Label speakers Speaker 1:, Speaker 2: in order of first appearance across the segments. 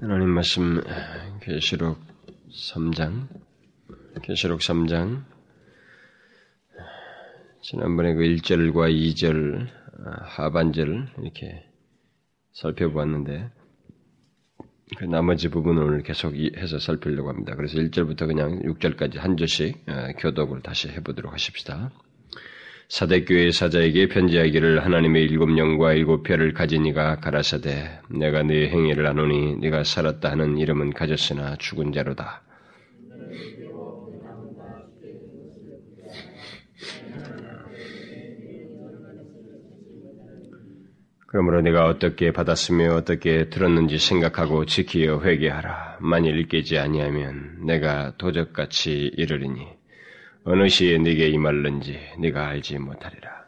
Speaker 1: 하나님 말씀 계시록 3장 계시록 3장 지난번에 그 1절과 2절 하반절 이렇게 살펴보았는데 그 나머지 부분을 오늘 계속 해서 살피려고 합니다. 그래서 1절부터 그냥 6절까지 한 절씩 교독을 다시 해보도록 하십시다. 사대교회 사자에게 편지하기를 하나님의 일곱 영과 일곱 별을 가진 이가 가라사대 내가 네 행위를 아노니 네가 살았다 하는 이름은 가졌으나 죽은 자로다. 그러므로 네가 어떻게 받았으며 어떻게 들었는지 생각하고 지키어 회개하라. 만일 깨지 아니하면 내가 도적같이 이르리니 어느 시에 네게 임할는지 네가 알지 못하리라.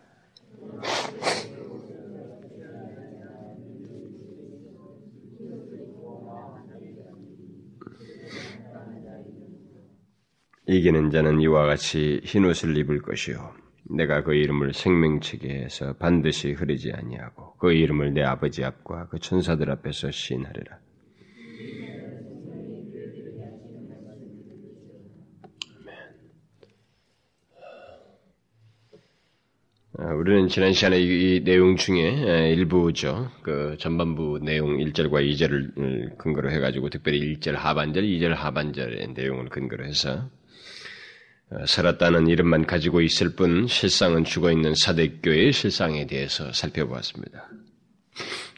Speaker 1: 이기는 자는 이와 같이 흰 옷을 입을 것이요 내가 그 이름을 생명책에서 반드시 흐르지 아니하고 그 이름을 내 아버지 앞과 그 천사들 앞에서 시인하리라. 우리는 지난 시간에 이, 내용 중에 일부죠. 그 전반부 내용 1절과 2절을 근거로 해가지고 특별히 1절 하반절, 2절 하반절의 내용을 근거로 해서 어, 살았다는 이름만 가지고 있을 뿐 실상은 죽어 있는 사대교의 실상에 대해서 살펴보았습니다.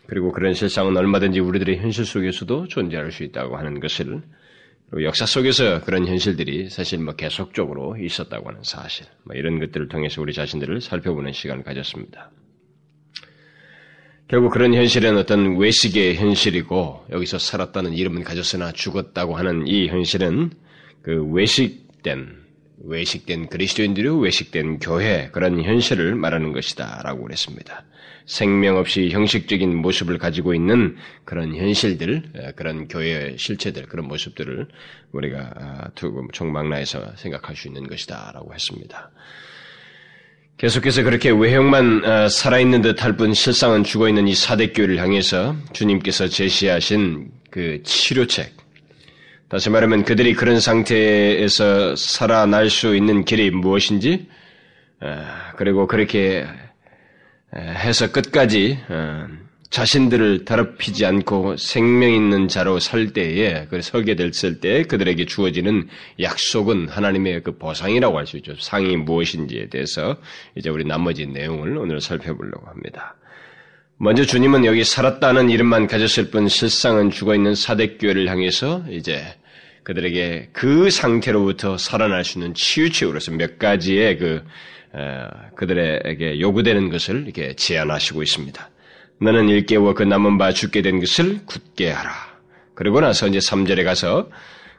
Speaker 1: 그리고 그런 실상은 얼마든지 우리들의 현실 속에서도 존재할 수 있다고 하는 것을 역사 속에서 그런 현실들이 사실 뭐 계속적으로 있었다고 하는 사실, 뭐 이런 것들을 통해서 우리 자신들을 살펴보는 시간을 가졌습니다. 결국 그런 현실은 어떤 외식의 현실이고 여기서 살았다는 이름은 가졌으나 죽었다고 하는 이 현실은 그 외식된 외식된 그리스도인들이 외식된 교회 그런 현실을 말하는 것이다라고 그랬습니다. 생명 없이 형식적인 모습을 가지고 있는 그런 현실들, 그런 교회의 실체들, 그런 모습들을 우리가 아, 총망라에서 생각할 수 있는 것이다라고 했습니다. 계속해서 그렇게 외형만 아, 살아있는 듯 할 뿐 실상은 죽어있는 이 사대교회를 향해서 주님께서 제시하신 그 치료책, 다시 말하면 그들이 그런 상태에서 살아날 수 있는 길이 무엇인지, 아, 그리고 그렇게 해서 끝까지 어, 자신들을 더럽히지 않고 생명 있는 자로 살 때에 그 서게 됐을 때 그들에게 주어지는 약속은 하나님의 그 보상이라고 할 수 있죠. 상이 무엇인지에 대해서 이제 우리 나머지 내용을 오늘 살펴보려고 합니다. 먼저 주님은 여기 살았다는 이름만 가졌을 뿐 실상은 죽어 있는 사대교회를 향해서 이제 그들에게 그 상태로부터 살아날 수 있는 치유치유로서 몇 가지의 그 그들에게 요구되는 것을 이렇게 제안하시고 있습니다. 너는 일깨워 그 남은 바 죽게 된 것을 굳게 하라. 그리고 나서 이제 3절에 가서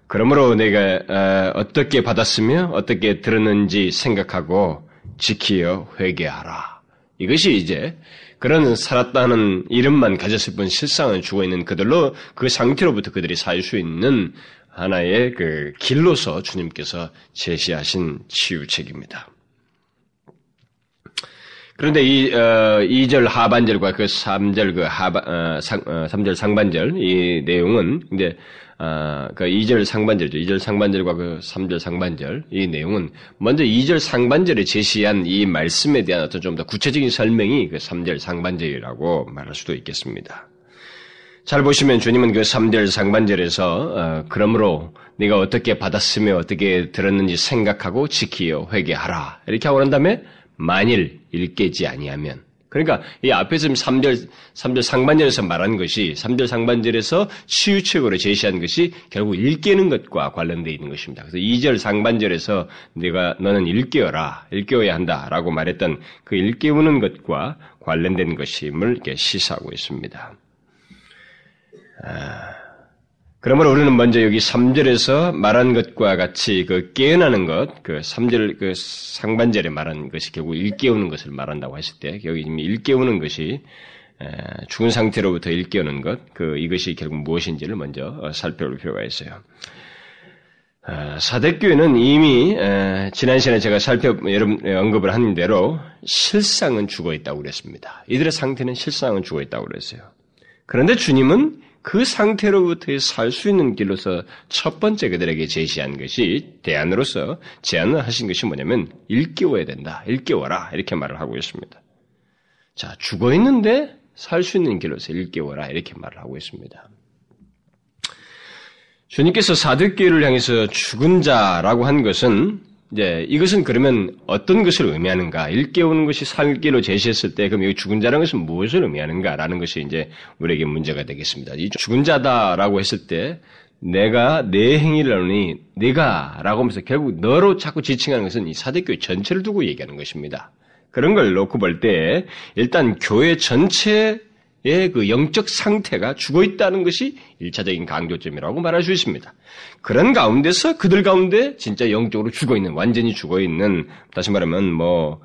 Speaker 1: 그러므로 내가 어떻게 받았으며 어떻게 들었는지 생각하고 지키어 회개하라. 이것이 이제 그런 살았다는 이름만 가졌을 뿐 실상은 죽어 있는 그들로 그 상태로부터 그들이 살 수 있는 하나의 그 길로서 주님께서 제시하신 치유책입니다. 그런데 이, 어, 2절 하반절과 그 3절 그 하반, 어, 상, 어, 3절 상반절 이 내용은, 근데, 어, 그 2절 상반절이죠. 2절 상반절과 그 3절 상반절 이 내용은 먼저 2절 상반절에 제시한 이 말씀에 대한 어떤 좀 더 구체적인 설명이 그 3절 상반절이라고 말할 수도 있겠습니다. 잘 보시면 주님은 그 3절 상반절에서 어, 그러므로 네가 어떻게 받았으며 어떻게 들었는지 생각하고 지키어 회개하라 이렇게 하고 난 다음에 만일 일깨지 아니하면 그러니까 이 앞에서 3절 3절 상반절에서 말한 것이 3절 상반절에서 치유책으로 제시한 것이 결국 일깨는 것과 관련되어 있는 것입니다. 그래서 2절 상반절에서 네가 너는 일깨어라. 일깨어야 한다라고 말했던 그 일깨우는 것과 관련된 것임을 시사하고 있습니다. 아, 그러므로 우리는 먼저 여기 3절에서 말한 것과 같이 그 깨어나는 것, 그 3절 그 상반절에 말한 것이 결국 일깨우는 것을 말한다고 했을 때, 여기 이미 일깨우는 것이 죽은 상태로부터 일깨우는 것, 그 이것이 결국 무엇인지를 먼저 어, 살펴볼 필요가 있어요. 아, 사대교회는 이미 지난 시간에 제가 살펴 여러분 언급을 한 대로 실상은 죽어 있다고 그랬습니다. 이들의 상태는 실상은 죽어 있다고 그랬어요. 그런데 주님은 그 상태로부터 살 수 있는 길로서 첫 번째 그들에게 제시한 것이 대안으로서 제안을 하신 것이 뭐냐면 일깨워야 된다. 일깨워라. 이렇게 말을 하고 있습니다. 자, 죽어 있는데 살 수 있는 길로서 일깨워라. 이렇게 말을 하고 있습니다. 주님께서 사득교를 향해서 죽은 자라고 한 것은 이제 이것은 그러면 어떤 것을 의미하는가? 일깨우는 것이 살기로 제시했을 때 그럼 여기 죽은 자라는 것은 무엇을 의미하는가라는 것이 이제 우리에게 문제가 되겠습니다. 이 죽은 자다라고 했을 때 내가 내 행위를 하니 내가라고 하면서 결국 너로 자꾸 지칭하는 것은 이 사대교회 전체를 두고 얘기하는 것입니다. 그런 걸 놓고 볼 때 일단 교회 전체 그 영적 상태가 죽어 있다는 것이 일차적인 강조점이라고 말할 수 있습니다. 그런 가운데서 그들 가운데 진짜 영적으로 죽어 있는, 완전히 죽어 있는, 다시 말하면 뭐,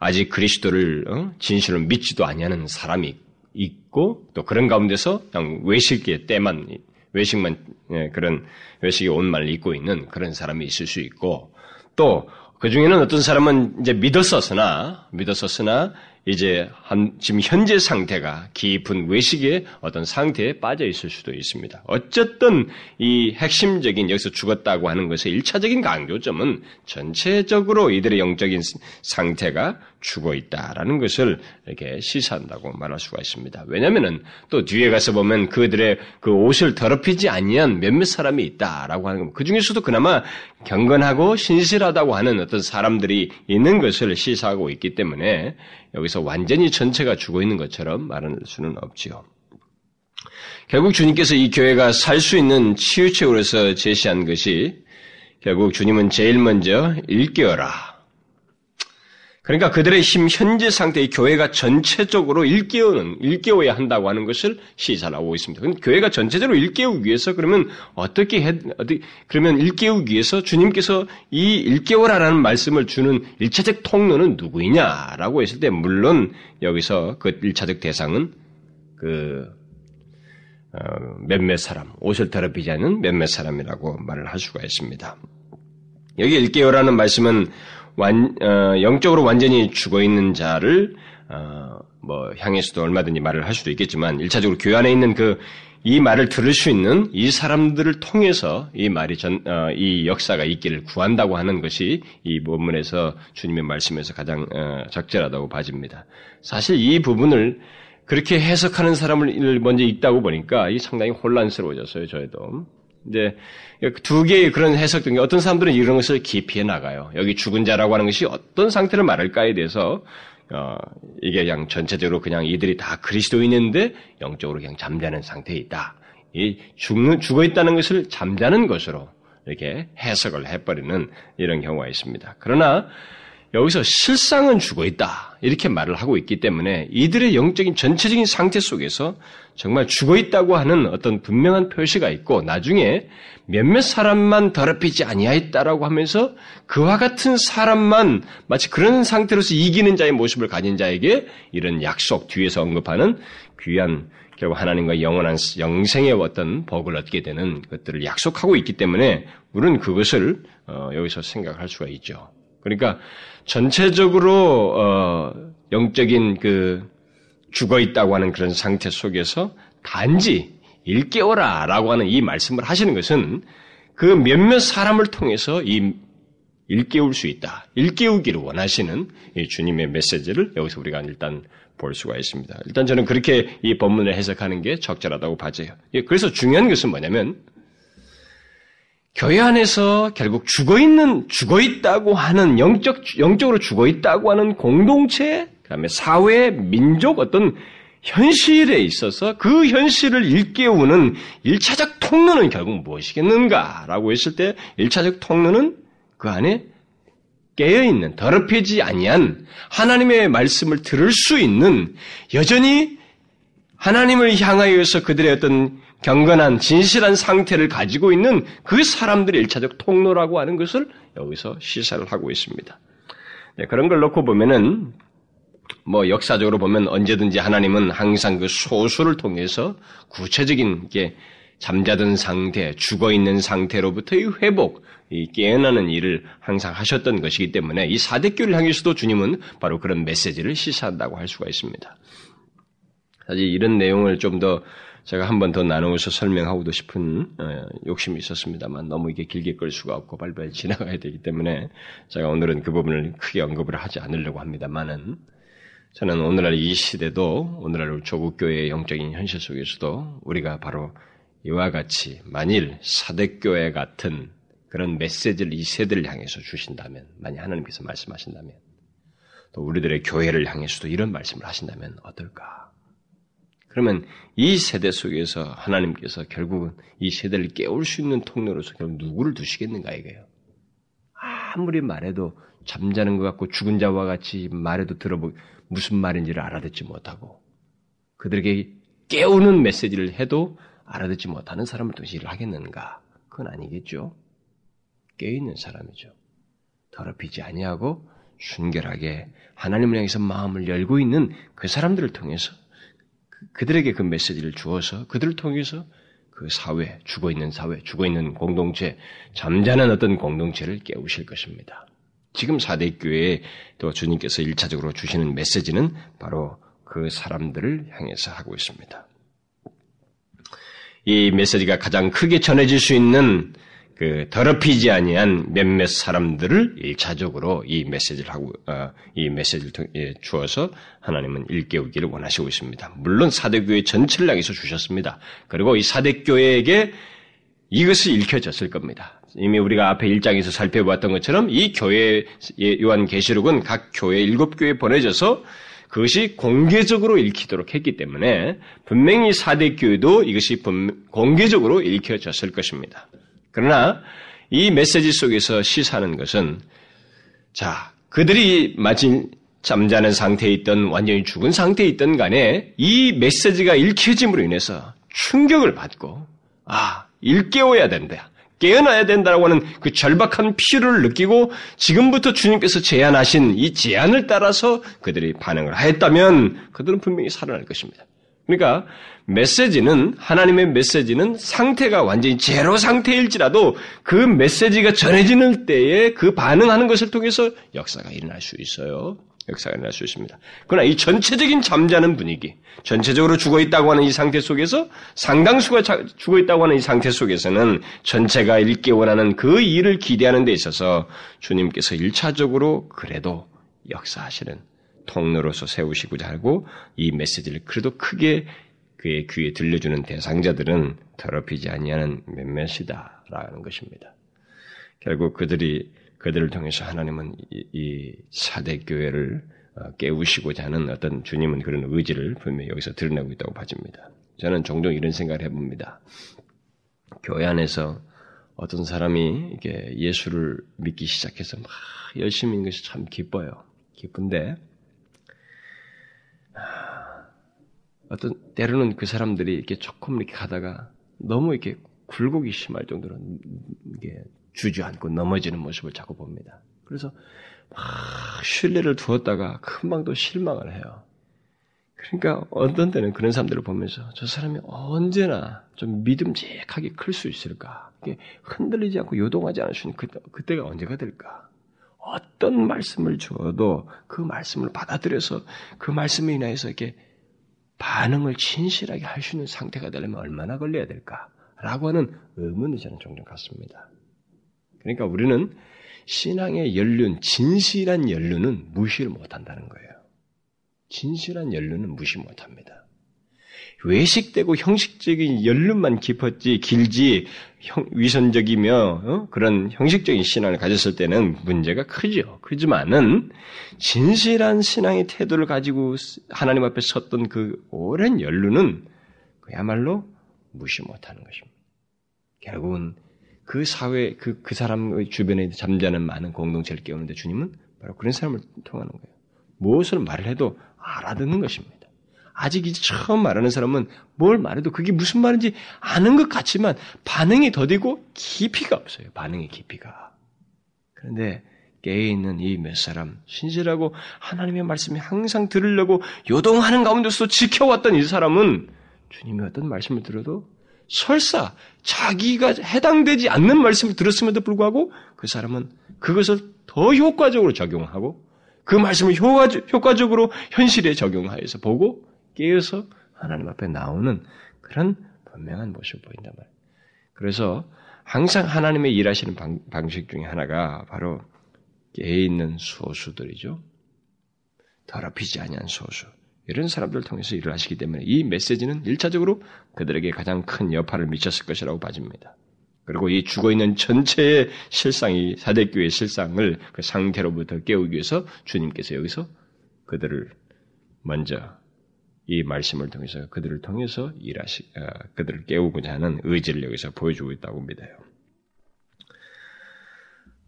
Speaker 1: 아직 그리스도를 어? 진실로 믿지도 아니하는 사람이 있고, 또 그런 가운데서 그냥 외식의 때만, 외식만, 예, 그런 외식의 옷만을 입고 있는 그런 사람이 있을 수 있고, 또, 그 중에는 어떤 사람은 이제 믿었었으나, 믿었었으나, 이제 한, 지금 현재 상태가 깊은 외식의 어떤 상태에 빠져 있을 수도 있습니다. 어쨌든 이 핵심적인 여기서 죽었다고 하는 것의 일차적인 강조점은 전체적으로 이들의 영적인 상태가 죽어 있다라는 것을 이렇게 시사한다고 말할 수가 있습니다. 왜냐하면은 또 뒤에 가서 보면 그들의 그 옷을 더럽히지 아니한 몇몇 사람이 있다라고 하는 겁니다. 그 중에서도 그나마 경건하고 신실하다고 하는 어떤 사람들이 있는 것을 시사하고 있기 때문에 여기 서 완전히 전체가 죽어 있는 것처럼 말할 수는 없지요. 결국 주님께서 이 교회가 살 수 있는 치유책으로서 제시한 것이 결국 주님은 제일 먼저 일깨어라. 그러니까 그들의 힘 현재 상태의 교회가 전체적으로 일깨우는 일깨워야 한다고 하는 것을 시사하고 있습니다. 그럼 교회가 전체적으로 일깨우기 위해서 그러면 어떻게 해 어떻게 그러면 일깨우기 위해서 주님께서 이 일깨워라라는 말씀을 주는 일차적 통로는 누구이냐라고 했을 때 물론 여기서 그 일차적 대상은 그 어, 몇몇 사람 옷을 더럽히지 않는 몇몇 사람이라고 말을 할 수가 있습니다. 여기 일깨워라는 말씀은 완, 어, 영적으로 완전히 죽어 있는 자를 어, 뭐 향해서도 얼마든지 말을 할 수도 있겠지만 일차적으로 교회 안에 있는 그 이 말을 들을 수 있는 이 사람들을 통해서 이 말이 전, 어, 이 역사가 있기를 구한다고 하는 것이 이 본문에서 주님의 말씀에서 가장 어, 적절하다고 봐집니다. 사실 이 부분을 그렇게 해석하는 사람을 먼저 읽다고 보니까 이 상당히 혼란스러워졌어요, 저희도. 이제 두 개의 그런 해석 중에 어떤 사람들은 이런 것을 깊이해 나가요. 여기 죽은 자라고 하는 것이 어떤 상태를 말할까에 대해서 어, 이게 그냥 전체적으로 그냥 이들이 다 그리스도인인데 영적으로 그냥 잠자는 상태에 있다. 이 죽는 죽어 있다는 것을 잠자는 것으로 이렇게 해석을 해버리는 이런 경우가 있습니다. 그러나 여기서 실상은 죽어 있다. 이렇게 말을 하고 있기 때문에 이들의 영적인 전체적인 상태 속에서 정말 죽어 있다고 하는 어떤 분명한 표시가 있고 나중에 몇몇 사람만 더럽히지 아니하였다라고 하면서 그와 같은 사람만 마치 그런 상태로서 이기는 자의 모습을 가진 자에게 이런 약속 뒤에서 언급하는 귀한 결국 하나님과 영원한 영생의 어떤 복을 얻게 되는 것들을 약속하고 있기 때문에 우리는 그것을 어, 여기서 생각할 수가 있죠. 그러니까 전체적으로 어, 영적인 그 죽어 있다고 하는 그런 상태 속에서 단지 일깨워라라고 하는 이 말씀을 하시는 것은 그 몇몇 사람을 통해서 이 일깨울 수 있다. 일깨우기를 원하시는 이 주님의 메시지를 여기서 우리가 일단 볼 수가 있습니다. 일단 저는 그렇게 이 본문을 해석하는 게 적절하다고 봐져요. 예, 그래서 중요한 것은 뭐냐면 교회 안에서 결국 죽어 있는, 죽어 있다고 하는 영적, 영적으로 죽어 있다고 하는 공동체, 그 다음에 사회, 민족 어떤 현실에 있어서 그 현실을 일깨우는 일차적 통로는 결국 무엇이겠는가라고 했을 때 일차적 통로는 그 안에 깨어 있는, 더럽히지 아니한 하나님의 말씀을 들을 수 있는 여전히 하나님을 향하여서 그들의 어떤 경건한 진실한 상태를 가지고 있는 그 사람들의 일차적 통로라고 하는 것을 여기서 시사를 하고 있습니다. 네, 그런 걸 놓고 보면은 뭐 역사적으로 보면 언제든지 하나님은 항상 그 소수를 통해서 구체적인 게 잠자던 상태, 죽어 있는 상태로부터의 회복, 이 깨어나는 일을 항상 하셨던 것이기 때문에 이 사대교를 향해서도 주님은 바로 그런 메시지를 시사한다고 할 수가 있습니다. 사실 이런 내용을 좀더 제가 한 번 더 나누어서 설명하고도 싶은 어, 욕심이 있었습니다만 너무 이게 길게 끌 수가 없고 빨리빨리 지나가야 되기 때문에 제가 오늘은 그 부분을 크게 언급을 하지 않으려고 합니다만은 저는 오늘날 이 시대도 오늘날 조국 교회의 영적인 현실 속에서도 우리가 바로 이와 같이 만일 사대교회 같은 그런 메시지를 이 세대를 향해서 주신다면, 만약 하나님께서 말씀하신다면, 또 우리들의 교회를 향해서도 이런 말씀을 하신다면 어떨까? 그러면 이 세대 속에서 하나님께서 결국은 이 세대를 깨울 수 있는 통로로서 결국 누구를 두시겠는가 이거예요. 아무리 말해도 잠자는 것 같고 죽은 자와 같이 말해도 들어보 무슨 말인지를 알아듣지 못하고 그들에게 깨우는 메시지를 해도 알아듣지 못하는 사람을 또 일을 하겠는가? 그건 아니겠죠. 깨있는 사람이죠. 더럽히지 아니하고 순결하게 하나님을 향해서 마음을 열고 있는 그 사람들을 통해서 그, 그들에게 그 메시지를 주어서 그들을 통해서 그 사회, 죽어 있는 사회, 죽어 있는 공동체, 잠자는 어떤 공동체를 깨우실 것입니다. 지금 사대 교회에 또 주님께서 일차적으로 주시는 메시지는 바로 그 사람들을 향해서 하고 있습니다. 이 메시지가 가장 크게 전해질 수 있는 그 더럽히지 아니한 몇몇 사람들을 일차적으로 이 메시지를 하고 어, 이 메시지를 통해 예, 주어서 하나님은 일깨우기를 원하시고 있습니다. 물론 사대교회 전체를 향해서 주셨습니다. 그리고 이 사대교회에게 이것이 읽혀졌을 겁니다. 이미 우리가 앞에 1장에서 살펴보았던 것처럼 이 교회 요한 계시록은 각 교회 일곱 교회에 보내져서 그것이 공개적으로 읽히도록 했기 때문에 분명히 사대 교회도 이것이 공개적으로 읽혀졌을 것입니다. 그러나 이 메시지 속에서 시사하는 것은 자 그들이 마치 잠자는 상태에 있던 완전히 죽은 상태에 있던 간에 이 메시지가 읽혀짐으로 인해서 충격을 받고 아 일깨워야 된다. 깨어나야 된다고 하는 그 절박한 필요를 느끼고 지금부터 주님께서 제안하신 이 제안을 따라서 그들이 반응을 하였다면 그들은 분명히 살아날 것입니다. 그러니까 메시지는 하나님의 메시지는 상태가 완전히 제로 상태일지라도 그 메시지가 전해지는 때에 그 반응하는 것을 통해서 역사가 일어날 수 있어요. 역사가 일어날 수 있습니다. 그러나 이 전체적인 잠자는 분위기, 전체적으로 죽어 있다고 하는 이 상태 속에서 상당수가 죽어 있다고 하는 이 상태 속에서는 전체가 읽기 원하는 그 일을 기대하는 데 있어서 주님께서 일차적으로 그래도 역사하시는 통로로서 세우시고자 하고 이 메시지를 그래도 크게 그의 귀에 들려주는 대상자들은 더럽히지 아니하는 몇몇이다라는 것입니다. 결국 그들이 그들을 통해서 하나님은 이, 이 사대 교회를 어, 깨우시고자 하는 어떤 주님은 그런 의지를 분명히 여기서 드러내고 있다고 봐집니다. 저는 종종 이런 생각을 해봅니다. 교회 안에서 어떤 사람이 이게 예수를 믿기 시작해서 막 열심히 있는 것이 참 기뻐요. 기쁜데 어떤 때로는 그 사람들이 이렇게 조금 이렇게 가다가 너무 이렇게 굴곡이 심할 정도로 이게 주저앉고 넘어지는 모습을 자꾸 봅니다. 그래서 막 신뢰를 두었다가 금방 또 실망을 해요. 그러니까 어떤 때는 그런 사람들을 보면서 저 사람이 언제나 좀 믿음직하게 클 수 있을까? 흔들리지 않고 요동하지 않을 수 있는 그, 그때가 언제가 될까? 어떤 말씀을 주어도 그 말씀을 받아들여서 그 말씀에 인하여서 이렇게 반응을 진실하게 할 수 있는 상태가 되려면 얼마나 걸려야 될까라고 하는 의문을 저는 종종 갖습니다. 그러니까 우리는 신앙의 연륜, 진실한 연륜은 무시를 못한다는 거예요. 진실한 연륜은 무시 못합니다. 외식되고 형식적인 연륜만 깊었지 길지 형, 위선적이며 어? 그런 형식적인 신앙을 가졌을 때는 문제가 크죠. 그지만은 진실한 신앙의 태도를 가지고 하나님 앞에 섰던 그 오랜 연륜은 그야말로 무시 못하는 것입니다. 결국은 그 사회 그, 그 사람의 주변에 잠자는 많은 공동체를 깨우는데 주님은 바로 그런 사람을 통하는 거예요. 무엇을 말을 해도 알아듣는 것입니다. 아직 이제 처음 말하는 사람은 뭘 말해도 그게 무슨 말인지 아는 것 같지만 반응이 더디고 깊이가 없어요. 반응의 깊이가. 그런데 깨어 있는 이 몇 사람, 신실하고 하나님의 말씀이 항상 들으려고 요동하는 가운데서 지켜왔던 이 사람은 주님이 어떤 말씀을 들어도 설사 자기가 해당되지 않는 말씀을 들었음에도 불구하고 그 사람은 그것을 더 효과적으로 적용하고 그 말씀을 효과적으로 현실에 적용하여서 보고 깨어서 하나님 앞에 나오는 그런 분명한 모습을 보인단 말이에요. 그래서 항상 하나님의 일하시는 방, 방식 중에 하나가 바로 깨 있는 소수들이죠. 더럽히지 아니한 소수. 이런 사람들을 통해서 일을 하시기 때문에 이 메시지는 일차적으로 그들에게 가장 큰 여파를 미쳤을 것이라고 봐집니다. 그리고 이 죽어 있는 전체의 실상이 사대교의 실상을 그 상태로부터 깨우기 위해서 주님께서 여기서 그들을 먼저 이 말씀을 통해서 그들을 통해서 일하시 어, 그들을 깨우고자 하는 의지를 여기서 보여주고 있다고 믿어요.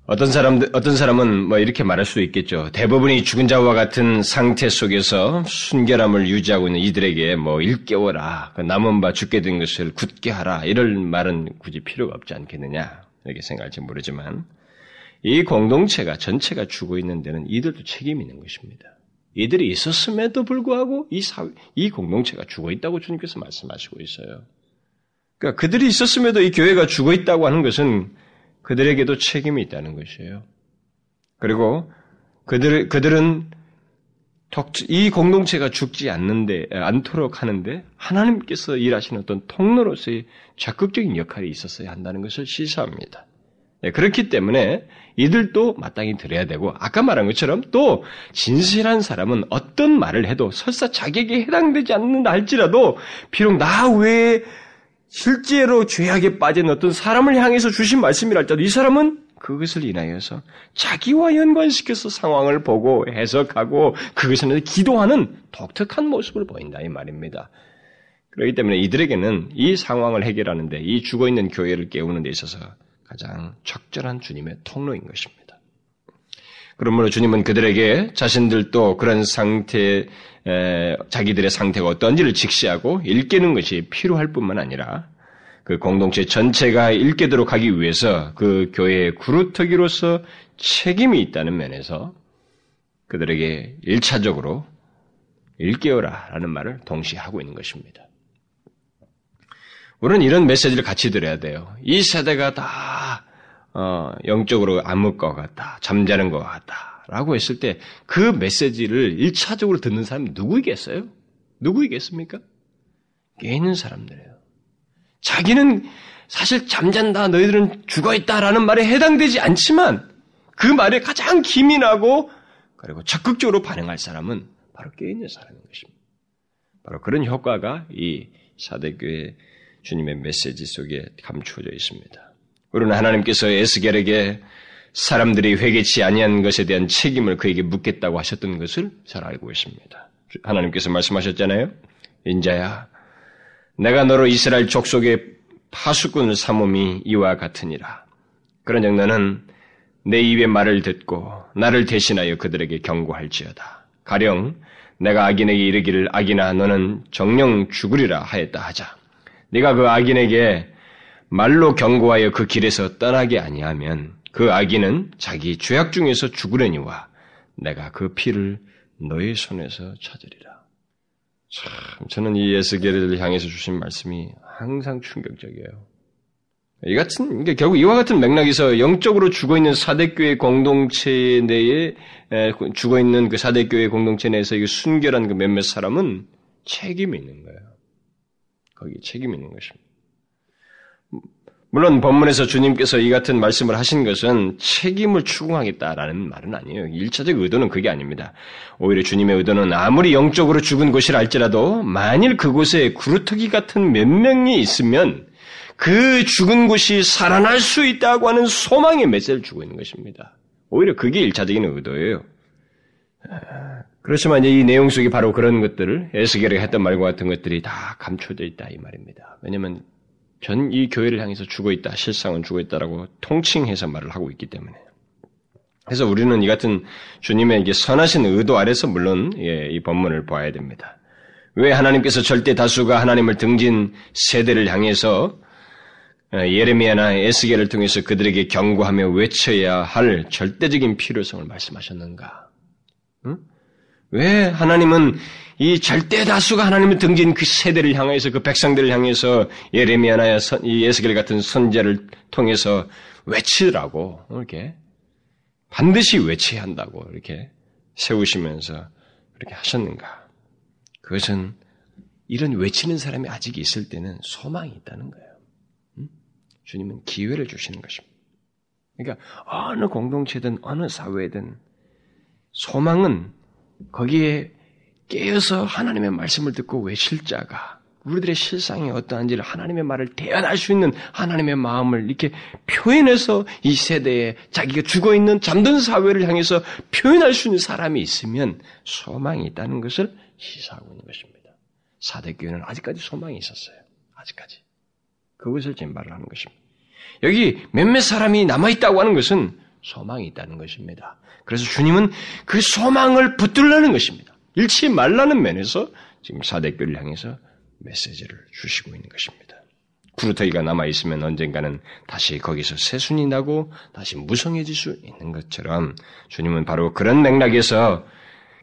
Speaker 1: 어떤 사람들, 어떤 사람은 뭐 이렇게 말할 수 있겠죠. 대부분이 죽은 자와 같은 상태 속에서 순결함을 유지하고 있는 이들에게 뭐 일깨워라. 그 남은 바 죽게 된 것을 굳게 하라. 이럴 말은 굳이 필요가 없지 않겠느냐. 이렇게 생각할지 모르지만 이 공동체가 전체가 죽어 있는 데는 이들도 책임이 있는 것입니다. 이들이 있었음에도 불구하고 이 사회, 이 공동체가 죽어 있다고 주님께서 말씀하시고 있어요. 그러니까 그들이 있었음에도 이 교회가 죽어 있다고 하는 것은 그들에게도 책임이 있다는 것이에요. 그리고 그들, 그들은 이 공동체가 죽지 않는데, 않도록 하는데, 하나님께서 일하시는 어떤 통로로서의 적극적인 역할이 있었어야 한다는 것을 시사합니다. 네, 그렇기 때문에 이들도 마땅히 들어야 되고, 아까 말한 것처럼 또 진실한 사람은 어떤 말을 해도 설사 자기에게 해당되지 않는다 할지라도, 비록 나 외에 실제로 죄악에 빠진 어떤 사람을 향해서 주신 말씀이랄지라도 이 사람은 그것을 인하여서 자기와 연관시켜서 상황을 보고 해석하고 그것을 기도하는 독특한 모습을 보인다 이 말입니다. 그렇기 때문에 이들에게는 이 상황을 해결하는데 이 죽어 있는 교회를 깨우는 데 있어서 가장 적절한 주님의 통로인 것입니다. 그러므로 주님은 그들에게 자신들도 그런 상태, 에, 자기들의 상태가 어떤지를 직시하고 일깨는 것이 필요할 뿐만 아니라 그 공동체 전체가 일깨도록 하기 위해서 그 교회의 구루터기로서 책임이 있다는 면에서 그들에게 일차적으로 일깨워라 라는 말을 동시에 하고 있는 것입니다. 우리는 이런 메시지를 같이 들어야 돼요. 이 세대가 다 어, 영적으로 암흑 것 같다, 잠자는 것 같다, 라고 했을 때 그 메시지를 1차적으로 듣는 사람이 누구이겠어요? 누구이겠습니까? 깨 있는 사람들이에요. 자기는 사실 잠잔다, 너희들은 죽어 있다라는 말에 해당되지 않지만 그 말에 가장 기민하고 그리고 적극적으로 반응할 사람은 바로 깨 있는 사람인 것입니다. 바로 그런 효과가 이 사대교회 주님의 메시지 속에 감추어져 있습니다. 우리는 하나님께서 에스겔에게 사람들이 회개치 아니한 것에 대한 책임을 그에게 묻겠다고 하셨던 것을 잘 알고 있습니다. 하나님께서 말씀하셨잖아요. 인자야, 내가 너로 이스라엘 족속의 파수꾼을 삼음이 이와 같으니라. 그런즉 너는 내 입의 말을 듣고 나를 대신하여 그들에게 경고할지어다. 가령 내가 악인에게 이르기를 악인아 너는 정령 죽으리라 하였다 하자. 네가 그 악인에게 말로 경고하여 그 길에서 떠나게 아니하면 그 악인은 자기 죄악 중에서 죽으려니와 내가 그 피를 너의 손에서 찾으리라. 참, 저는 이 예스게를 향해서 주신 말씀이 항상 충격적이에요. 이 같은, 결국 이와 같은 맥락에서 영적으로 죽어 있는 사대교회 공동체 내에 죽어 있는 그 사대교회 공동체 내에서 이 순결한 그 몇몇 사람은 책임이 있는 거예요. 거기 책임이 있는 것입니다. 물론 본문에서 주님께서 이 같은 말씀을 하신 것은 책임을 추궁하겠다라는 말은 아니에요. 일차적 의도는 그게 아닙니다. 오히려 주님의 의도는 아무리 영적으로 죽은 곳이라 할지라도 만일 그곳에 구루터기 같은 몇 명이 있으면 그 죽은 곳이 살아날 수 있다고 하는 소망의 메시지를 주고 있는 것입니다. 오히려 그게 일차적인 의도예요. 그렇지만 이 내용 속에 바로 그런 것들을 에스겔이 했던 말과 같은 것들이 다 감춰져 있다 이 말입니다. 왜냐하면 전 이 교회를 향해서 죽어 있다, 실상은 죽어 있다라고 통칭해서 말을 하고 있기 때문에. 그래서 우리는 이 같은 주님의 이 선하신 의도 아래서 물론 예, 이 본문을 봐야 됩니다. 왜 하나님께서 절대 다수가 하나님을 등진 세대를 향해서 어, 예레미야나 에스겔을 통해서 그들에게 경고하며 외쳐야 할 절대적인 필요성을 말씀하셨는가? 응? 왜 하나님은 이 절대 다수가 하나님을 등진 그 세대를 향해서 그 백성들을 향해서 예레미야나 이 예스겔 같은 선제를 통해서 외치라고 이렇게 반드시 외쳐야 한다고 이렇게 세우시면서 그렇게 하셨는가? 그것은 이런 외치는 사람이 아직 있을 때는 소망이 있다는 거예요. 음? 주님은 기회를 주시는 것입니다. 그러니까 어느 공동체든 어느 사회든 소망은 거기에 깨어서 하나님의 말씀을 듣고 외칠 자가 우리들의 실상이 어떠한지를 하나님의 말을 대연할 수 있는 하나님의 마음을 이렇게 표현해서 이 세대에 자기가 죽어 있는 잠든 사회를 향해서 표현할 수 있는 사람이 있으면 소망이 있다는 것을 시사하고 있는 것입니다. 사대교회는 아직까지 소망이 있었어요. 아직까지. 그것을 말을 하는 것입니다. 여기 몇몇 사람이 남아있다고 하는 것은 소망이 있다는 것입니다. 그래서 주님은 그 소망을 붙들라는 것입니다. 잃지 말라는 면에서 지금 사대교를 향해서 메시지를 주시고 있는 것입니다. 구루터기가 남아있으면 언젠가는 다시 거기서 새순이 나고 다시 무성해질 수 있는 것처럼 주님은 바로 그런 맥락에서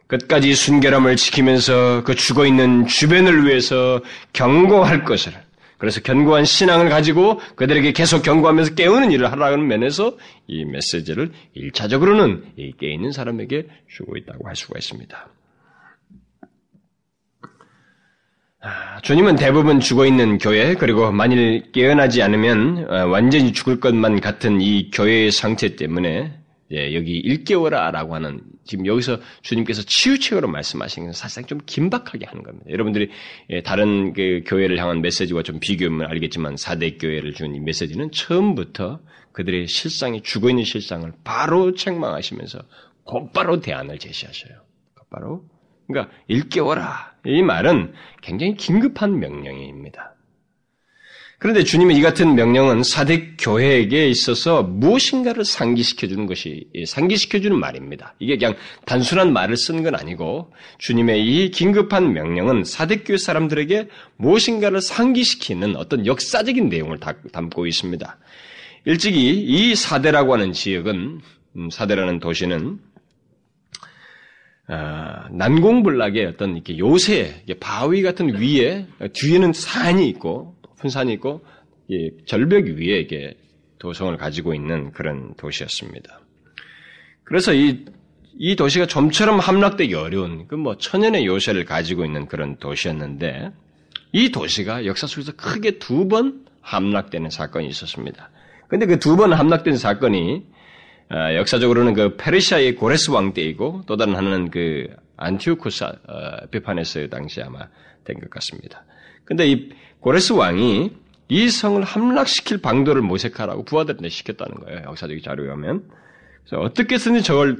Speaker 1: 끝까지 순결함을 지키면서 그 죽어 있는 주변을 위해서 경고할 것을 그래서 견고한 신앙을 가지고 그들에게 계속 경고하면서 깨우는 일을 하라는 면에서 이 메시지를 1차적으로는 이 깨있는 사람에게 주고 있다고 할 수가 있습니다. 아, 주님은 대부분 죽어 있는 교회 그리고 만일 깨어나지 않으면 어, 완전히 죽을 것만 같은 이 교회의 상태 때문에 예, 여기 1개월아라고 하는 지금 여기서 주님께서 치유책으로 말씀하시는 것은 사실상 좀 긴박하게 하는 겁니다. 여러분들이 예, 다른 그 교회를 향한 메시지와 좀 비교하면 알겠지만 4대 교회를 준 이 메시지는 처음부터 그들의 실상이 죽어 있는 실상을 바로 책망하시면서 곧바로 대안을 제시하셔요. 곧바로. 그러니까 1개월아. 이 말은 굉장히 긴급한 명령입니다. 그런데 주님의 이 같은 명령은 사대 교회에게 있어서 무엇인가를 상기시켜 주는 것이, 상기시켜 주는 말입니다. 이게 그냥 단순한 말을 쓴 건 아니고, 주님의 이 긴급한 명령은 사대 교회 사람들에게 무엇인가를 상기시키는 어떤 역사적인 내용을 담고 있습니다. 일찍이 이 사대라고 하는 지역은, 음, 사대라는 도시는, 어, 난공불락의 어떤 이렇게 요새, 바위 같은 위에, 뒤에는 산이 있고, 높은 산이 있고 이 절벽 위에 이게 도성을 가지고 있는 그런 도시였습니다. 그래서 이, 이 도시가 좀처럼 함락되기 어려운 그 뭐 천연의 요새를 가지고 있는 그런 도시였는데 이 도시가 역사 속에서 크게 두 번 함락되는 사건이 있었습니다. 근데 그 두 번 함락된 사건이 어, 역사적으로는 그 페르시아의 고레스 왕 때이고 또 다른 하나는 그 안티오쿠스 에피파네스 당시 아마 된 것 같습니다. 근데 이 고레스 왕이 이 성을 함락시킬 방도를 모색하라고 부하들한테 시켰다는 거예요. 역사적인 자료에 하면. 그래서 어떻게 든지 저걸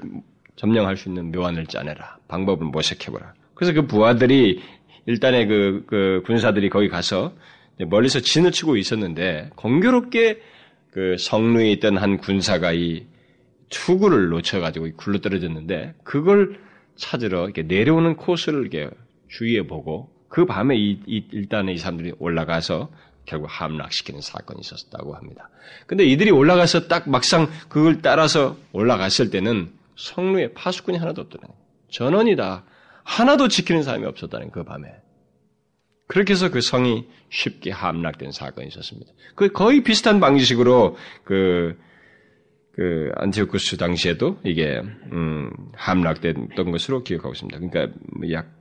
Speaker 1: 점령할 수 있는 묘안을 짜내라. 방법을 모색해보라. 그래서 그 부하들이 일단의 그, 그 군사들이 거기 가서 멀리서 진을 치고 있었는데 공교롭게 그 성루에 있던 한 군사가 이 투구를 놓쳐가지고 굴러 떨어졌는데 그걸 찾으러 이렇게 내려오는 코스를 이렇게 주위에 보고 그 밤에 이, 이, 일단은 이 사람들이 올라가서 결국 함락시키는 사건이 있었다고 합니다. 근데 이들이 올라가서 딱 막상 그걸 따라서 올라갔을 때는 성루에 파수꾼이 하나도 없더라. 전원이다. 하나도 지키는 사람이 없었다는 그 밤에. 그렇게 해서 그 성이 쉽게 함락된 사건이 있었습니다. 그 거의 비슷한 방식으로 그, 그 안티오쿠스 당시에도 이게 음, 함락됐던 것으로 기억하고 있습니다. 그러니까 약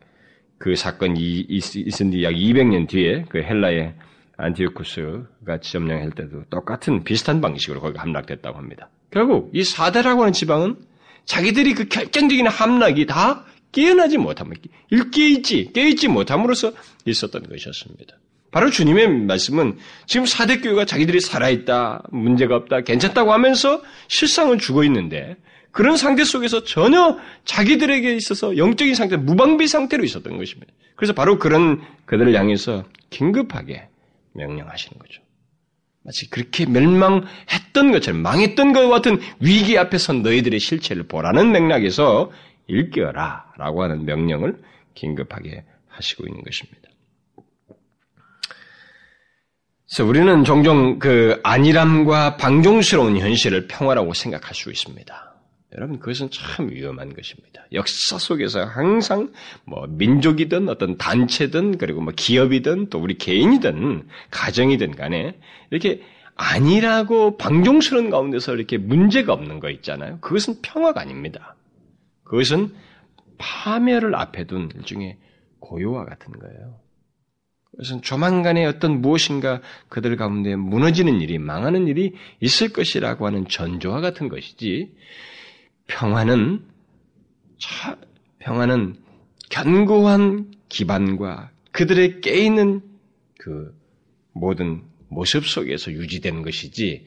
Speaker 1: 그 사건이 있은 뒤 약 200년 뒤에 그 헬라의 안티오쿠스가 점령할 때도 똑같은 비슷한 방식으로 거기가 함락됐다고 합니다. 결국 이 사대라고 하는 지방은 자기들이 그 결정적인 함락이 다 깨어나지 못함을 일깨있지 깨있지 못함으로써 있었던 것이었습니다. 바로 주님의 말씀은 지금 사대교회가 자기들이 살아있다, 문제가 없다, 괜찮다고 하면서 실상은 죽어 있는데 그런 상태 속에서 전혀 자기들에게 있어서 영적인 상태, 무방비 상태로 있었던 것입니다. 그래서 바로 그런 그들을 향해서 긴급하게 명령하시는 거죠. 마치 그렇게 멸망했던 것처럼 망했던 것과 같은 위기 앞에서 너희들의 실체를 보라는 맥락에서 일깨어라 라고 하는 명령을 긴급하게 하시고 있는 것입니다. 그래서 우리는 종종 그 안일함과 방종스러운 현실을 평화라고 생각할 수 있습니다. 여러분 그것은 참 위험한 것입니다. 역사 속에서 항상 뭐 민족이든 어떤 단체든 그리고 뭐 기업이든 또 우리 개인이든 가정이든 간에 이렇게 아니라고 방종스러운 가운데서 이렇게 문제가 없는 거 있잖아요. 그것은 평화가 아닙니다. 그것은 파멸을 앞에 둔 일종의 고요와 같은 거예요. 그것은 조만간에 어떤 무엇인가 그들 가운데 무너지는 일이, 망하는 일이 있을 것이라고 하는 전조와 같은 것이지, 평화는, 평화는 견고한 기반과 그들의 깨있는 그 모든 모습 속에서 유지되는 것이지,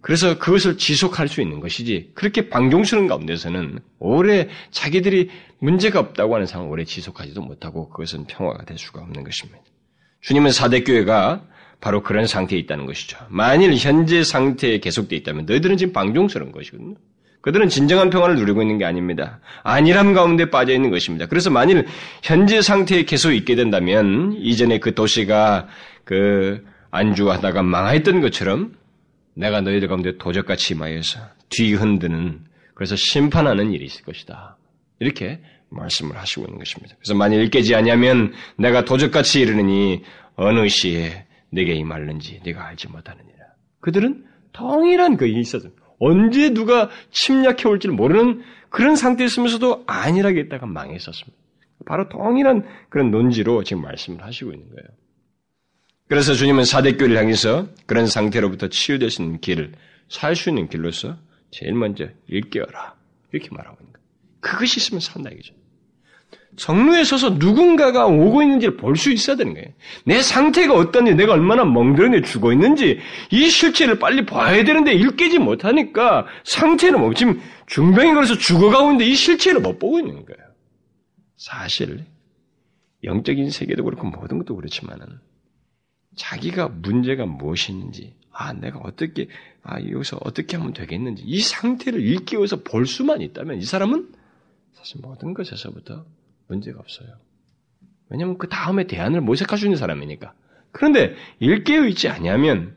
Speaker 1: 그래서 그것을 지속할 수 있는 것이지, 그렇게 방종스러운 가운데서는 오래 자기들이 문제가 없다고 하는 상황을 오래 지속하지도 못하고 그것은 평화가 될 수가 없는 것입니다. 주님은 사대교회가 바로 그런 상태에 있다는 것이죠. 만일 현재 상태에 계속되어 있다면 너희들은 지금 방종스러운 것이거든요. 그들은 진정한 평화를 누리고 있는 게 아닙니다. 안일함 가운데 빠져 있는 것입니다. 그래서 만일 현재 상태에 계속 있게 된다면 이전에 그 도시가 그 안주하다가 망하였던 것처럼 내가 너희들 가운데 도적같이 임하여서 뒤흔드는 그래서 심판하는 일이 있을 것이다. 이렇게 말씀을 하시고 있는 것입니다. 그래서 만일 일깨지 아니하면 내가 도적같이 이르느니 어느 시에 내게 임할는지 네가 알지 못하느니라. 그들은 동일한 그에 있어서 언제 누가 침략해 올지를 모르는 그런 상태에 있으면서도 안일하게 있다가 망했었습니다. 바로 동일한 그런 논지로 지금 말씀을 하시고 있는 거예요. 그래서 주님은 사대교를 향해서 그런 상태로부터 치유될 수 있는 길을 살 수 있는 길로서 제일 먼저 일깨워라. 이렇게 말하고 있는 거예요. 그것이 있으면 산다 이거죠. 정루에 서서 누군가가 오고 있는지를 볼 수 있어야 되는 거예요. 내 상태가 어떤지, 내가 얼마나 멍들었는지 죽어 있는지, 이 실체를 빨리 봐야 되는데 일깨지 못하니까 상태는 뭐, 지금 중병이 걸려서 죽어가고 있는데 이 실체를 못 보고 있는 거예요. 사실, 영적인 세계도 그렇고 모든 것도 그렇지만은, 자기가 문제가 무엇이 있는지, 아, 내가 어떻게, 아, 여기서 어떻게 하면 되겠는지, 이 상태를 일깨워서 볼 수만 있다면 이 사람은 사실 모든 것에서부터 문제가 없어요. 왜냐하면 그 다음에 대안을 모색할 수 있는 사람이니까. 그런데 일깨어 있지 아니하면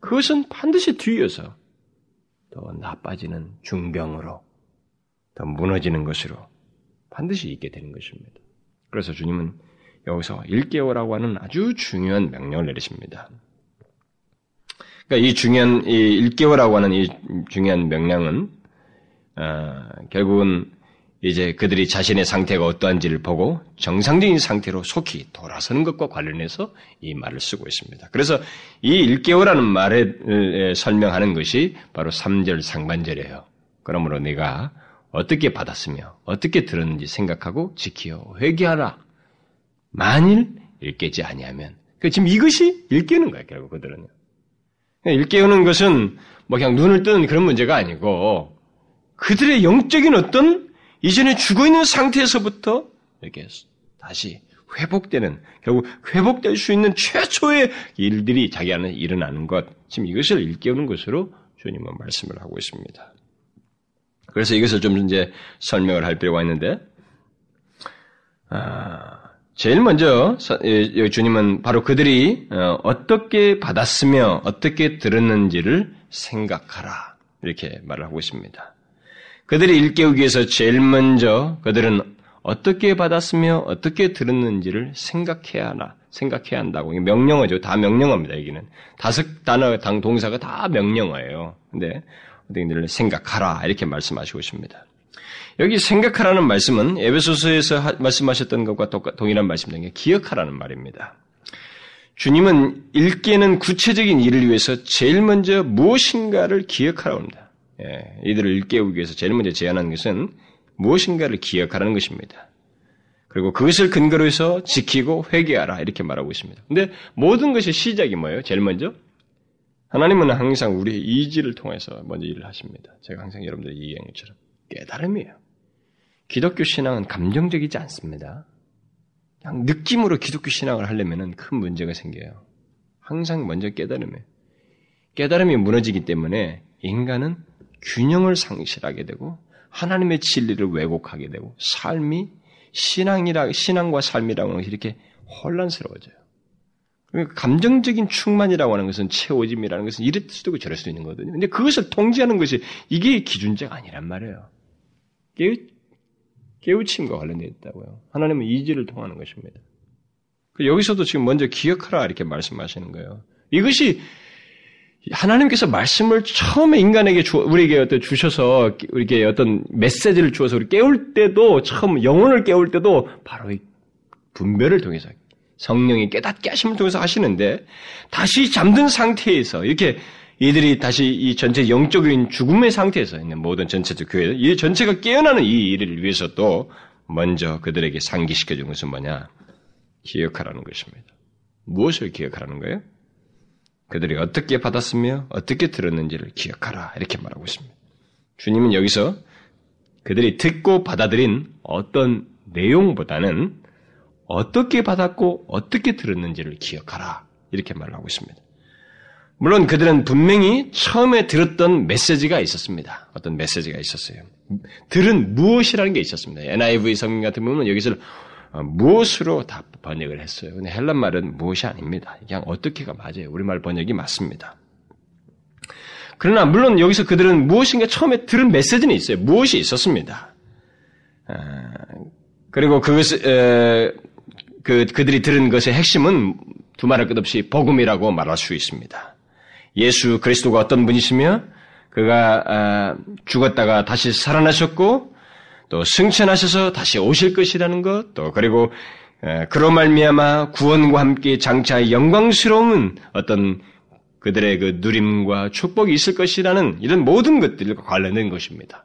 Speaker 1: 그것은 반드시 뒤이어서 더 나빠지는 중병으로 더 무너지는 것으로 반드시 있게 되는 것입니다. 그래서 주님은 여기서 일깨워라고 하는 아주 중요한 명령을 내리십니다. 그러니까 이 중요한 이 일깨워라고 하는 이 중요한 명령은 어, 결국은 이제 그들이 자신의 상태가 어떠한지를 보고 정상적인 상태로 속히 돌아서는 것과 관련해서 이 말을 쓰고 있습니다. 그래서 이 일개월라는 말에 설명하는 것이 바로 3절 상반절이에요. 그러므로 네가 어떻게 받았으며 어떻게 들었는지 생각하고 지키어 회개하라. 만일 일깨지 아니하면 그 지금 이것이 일깨는 거예요. 결국 그들은 일깨우는 것은 뭐 그냥 눈을 뜨는 그런 문제가 아니고 그들의 영적인 어떤 이전에 죽어 있는 상태에서부터 이렇게 다시 회복되는 결국 회복될 수 있는 최초의 일들이 자기 안에 일어나는 것 지금 이것을 일깨우는 것으로 주님은 말씀을 하고 있습니다. 그래서 이것을 좀 이제 설명을 할 필요가 있는데 아, 제일 먼저 주님은 바로 그들이 어, 어떻게 받았으며 어떻게 들었는지를 생각하라 이렇게 말을 하고 있습니다. 그들이 일깨우기 위해서 제일 먼저 그들은 어떻게 받았으며 어떻게 들었는지를 생각해야 하나, 생각해야 한다고. 명령어죠. 다 명령어입니다, 여기는. 다섯 단어, 당 동사가 다 명령어예요. 근데, 어떻게들 생각하라. 이렇게 말씀하시고 있습니다. 여기 생각하라는 말씀은 에베소서에서 말씀하셨던 것과 동일한 말씀인데 기억하라는 말입니다. 주님은 일깨는 구체적인 일을 위해서 제일 먼저 무엇인가를 기억하라고 합니다. 예, 이들을 일깨우기 위해서 제일 먼저 제안하는 것은 무엇인가를 기억하라는 것입니다. 그리고 그것을 근거로 해서 지키고 회개하라 이렇게 말하고 있습니다. 근데 모든 것의 시작이 뭐예요? 제일 먼저 하나님은 항상 우리의 이지를 통해서 먼저 일을 하십니다. 제가 항상 여러분들 이해한 것처럼 깨달음이에요. 기독교 신앙은 감정적이지 않습니다. 그냥 느낌으로 기독교 신앙을 하려면 큰 문제가 생겨요. 항상 먼저 깨달음이에요. 깨달음이 무너지기 때문에 인간은 균형을 상실하게 되고 하나님의 진리를 왜곡하게 되고 삶이 신앙이라 신앙과 삶이라고 하는 것이 이렇게 혼란스러워져요. 그러니까 감정적인 충만이라고 하는 것은 채워짐이라는 것은 이럴 수도 있고 저럴 수도 있는 거거든요. 근데 그것을 통제하는 것이 이게 기준자가 아니란 말이에요. 깨우, 깨우 침과 관련되어 있다고요. 하나님은 이지를 통하는 것입니다. 그 여기서도 지금 먼저 기억하라 이렇게 말씀하시는 거예요. 이것이 하나님께서 말씀을 처음에 인간에게 주, 우리에게 어떤 주셔서 우리에게 어떤 메시지를 주어서 우리 깨울 때도 처음 영혼을 깨울 때도 바로 이 분별을 통해서 성령이 깨닫게 하심을 통해서 하시는데 다시 잠든 상태에서 이렇게 이들이 다시 이 전체 영적인 죽음의 상태에서 있는 모든 전체적 교회, 이 전체가 깨어나는 이 일을 위해서 또 먼저 그들에게 상기시켜 준 것은 뭐냐? 기억하라는 것입니다. 무엇을 기억하라는 거예요? 그들이 어떻게 받았으며 어떻게 들었는지를 기억하라. 이렇게 말하고 있습니다. 주님은 여기서 그들이 듣고 받아들인 어떤 내용보다는 어떻게 받았고 어떻게 들었는지를 기억하라. 이렇게 말을 하고 있습니다. 물론 그들은 분명히 처음에 들었던 메시지가 있었습니다. 어떤 메시지가 있었어요. 들은 무엇이라는 게 있었습니다. NIV 성경 같은 부분은 여기서 어, 무엇으로 다 번역을 했어요. 근데 헬란 말은 무엇이 아닙니다. 그냥 어떻게가 맞아요. 우리말 번역이 맞습니다. 그러나 물론 여기서 그들은 무엇인가 처음에 들은 메시지는 있어요. 무엇이 있었습니다. 아, 그리고 그것을 그 그들이 들은 것의 핵심은 두말할 것 없이 복음이라고 말할 수 있습니다. 예수 그리스도가 어떤 분이시며 그가 아, 죽었다가 다시 살아나셨고 또 승천하셔서 다시 오실 것이라는 것, 또 그리고 그로 말미암아 구원과 함께 장차 영광스러운 어떤 그들의 그 누림과 축복이 있을 것이라는 이런 모든 것들과 관련된 것입니다.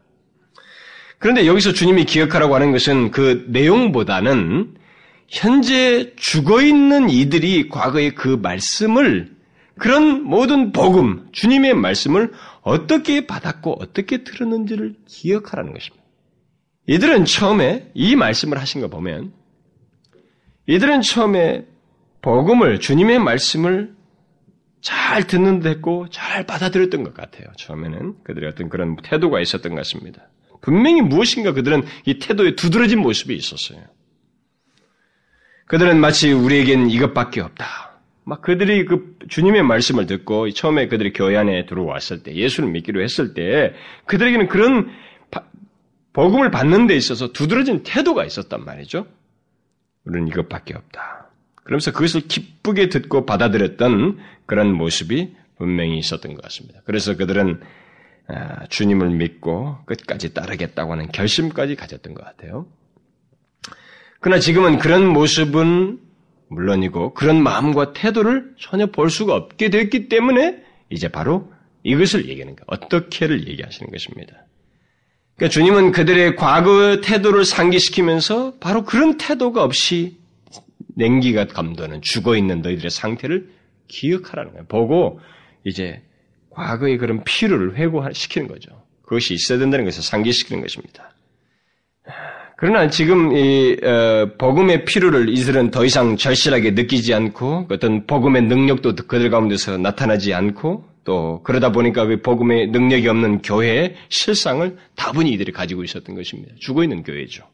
Speaker 1: 그런데 여기서 주님이 기억하라고 하는 것은 그 내용보다는 현재 죽어 있는 이들이 과거의 그 말씀을 그런 모든 복음, 주님의 말씀을 어떻게 받았고 어떻게 들었는지를 기억하라는 것입니다. 이들은 처음에 이 말씀을 하신 거 보면 이들은 처음에 복음을 주님의 말씀을 잘 듣는 듯 했고 잘 받아들였던 것 같아요. 처음에는 그들의 어떤 그런 태도가 있었던 것 같습니다. 분명히 무엇인가 그들은 이 태도에 두드러진 모습이 있었어요. 그들은 마치 우리에겐 이것밖에 없다. 막 그들이 그 주님의 말씀을 듣고 처음에 그들이 교회 안에 들어왔을 때 예수를 믿기로 했을 때 그들에게는 그런 복음을 받는 데 있어서 두드러진 태도가 있었단 말이죠. 우리는 이것밖에 없다. 그러면서 그것을 기쁘게 듣고 받아들였던 그런 모습이 분명히 있었던 것 같습니다. 그래서 그들은 아, 주님을 믿고 끝까지 따르겠다고 하는 결심까지 가졌던 것 같아요. 그러나 지금은 그런 모습은 물론이고 그런 마음과 태도를 전혀 볼 수가 없게 됐기 때문에 이제 바로 이것을 얘기하는 거예요. 어떻게를 얘기하시는 것입니다. 그러니까 주님은 그들의 과거 태도를 상기시키면서 바로 그런 태도가 없이 냉기가 감도는 죽어 있는 너희들의 상태를 기억하라는 거예요. 보고 이제 과거의 그런 피로를 회고시키는 거죠. 그것이 있어야 된다는 것을 상기시키는 것입니다. 그러나 지금 이 어, 복음의 필요를 이들은 더 이상 절실하게 느끼지 않고 어떤 복음의 능력도 그들 가운데서 나타나지 않고 또 그러다 보니까 그 복음의 능력이 없는 교회의 실상을 다분히 이들이 가지고 있었던 것입니다. 죽어 있는 교회죠.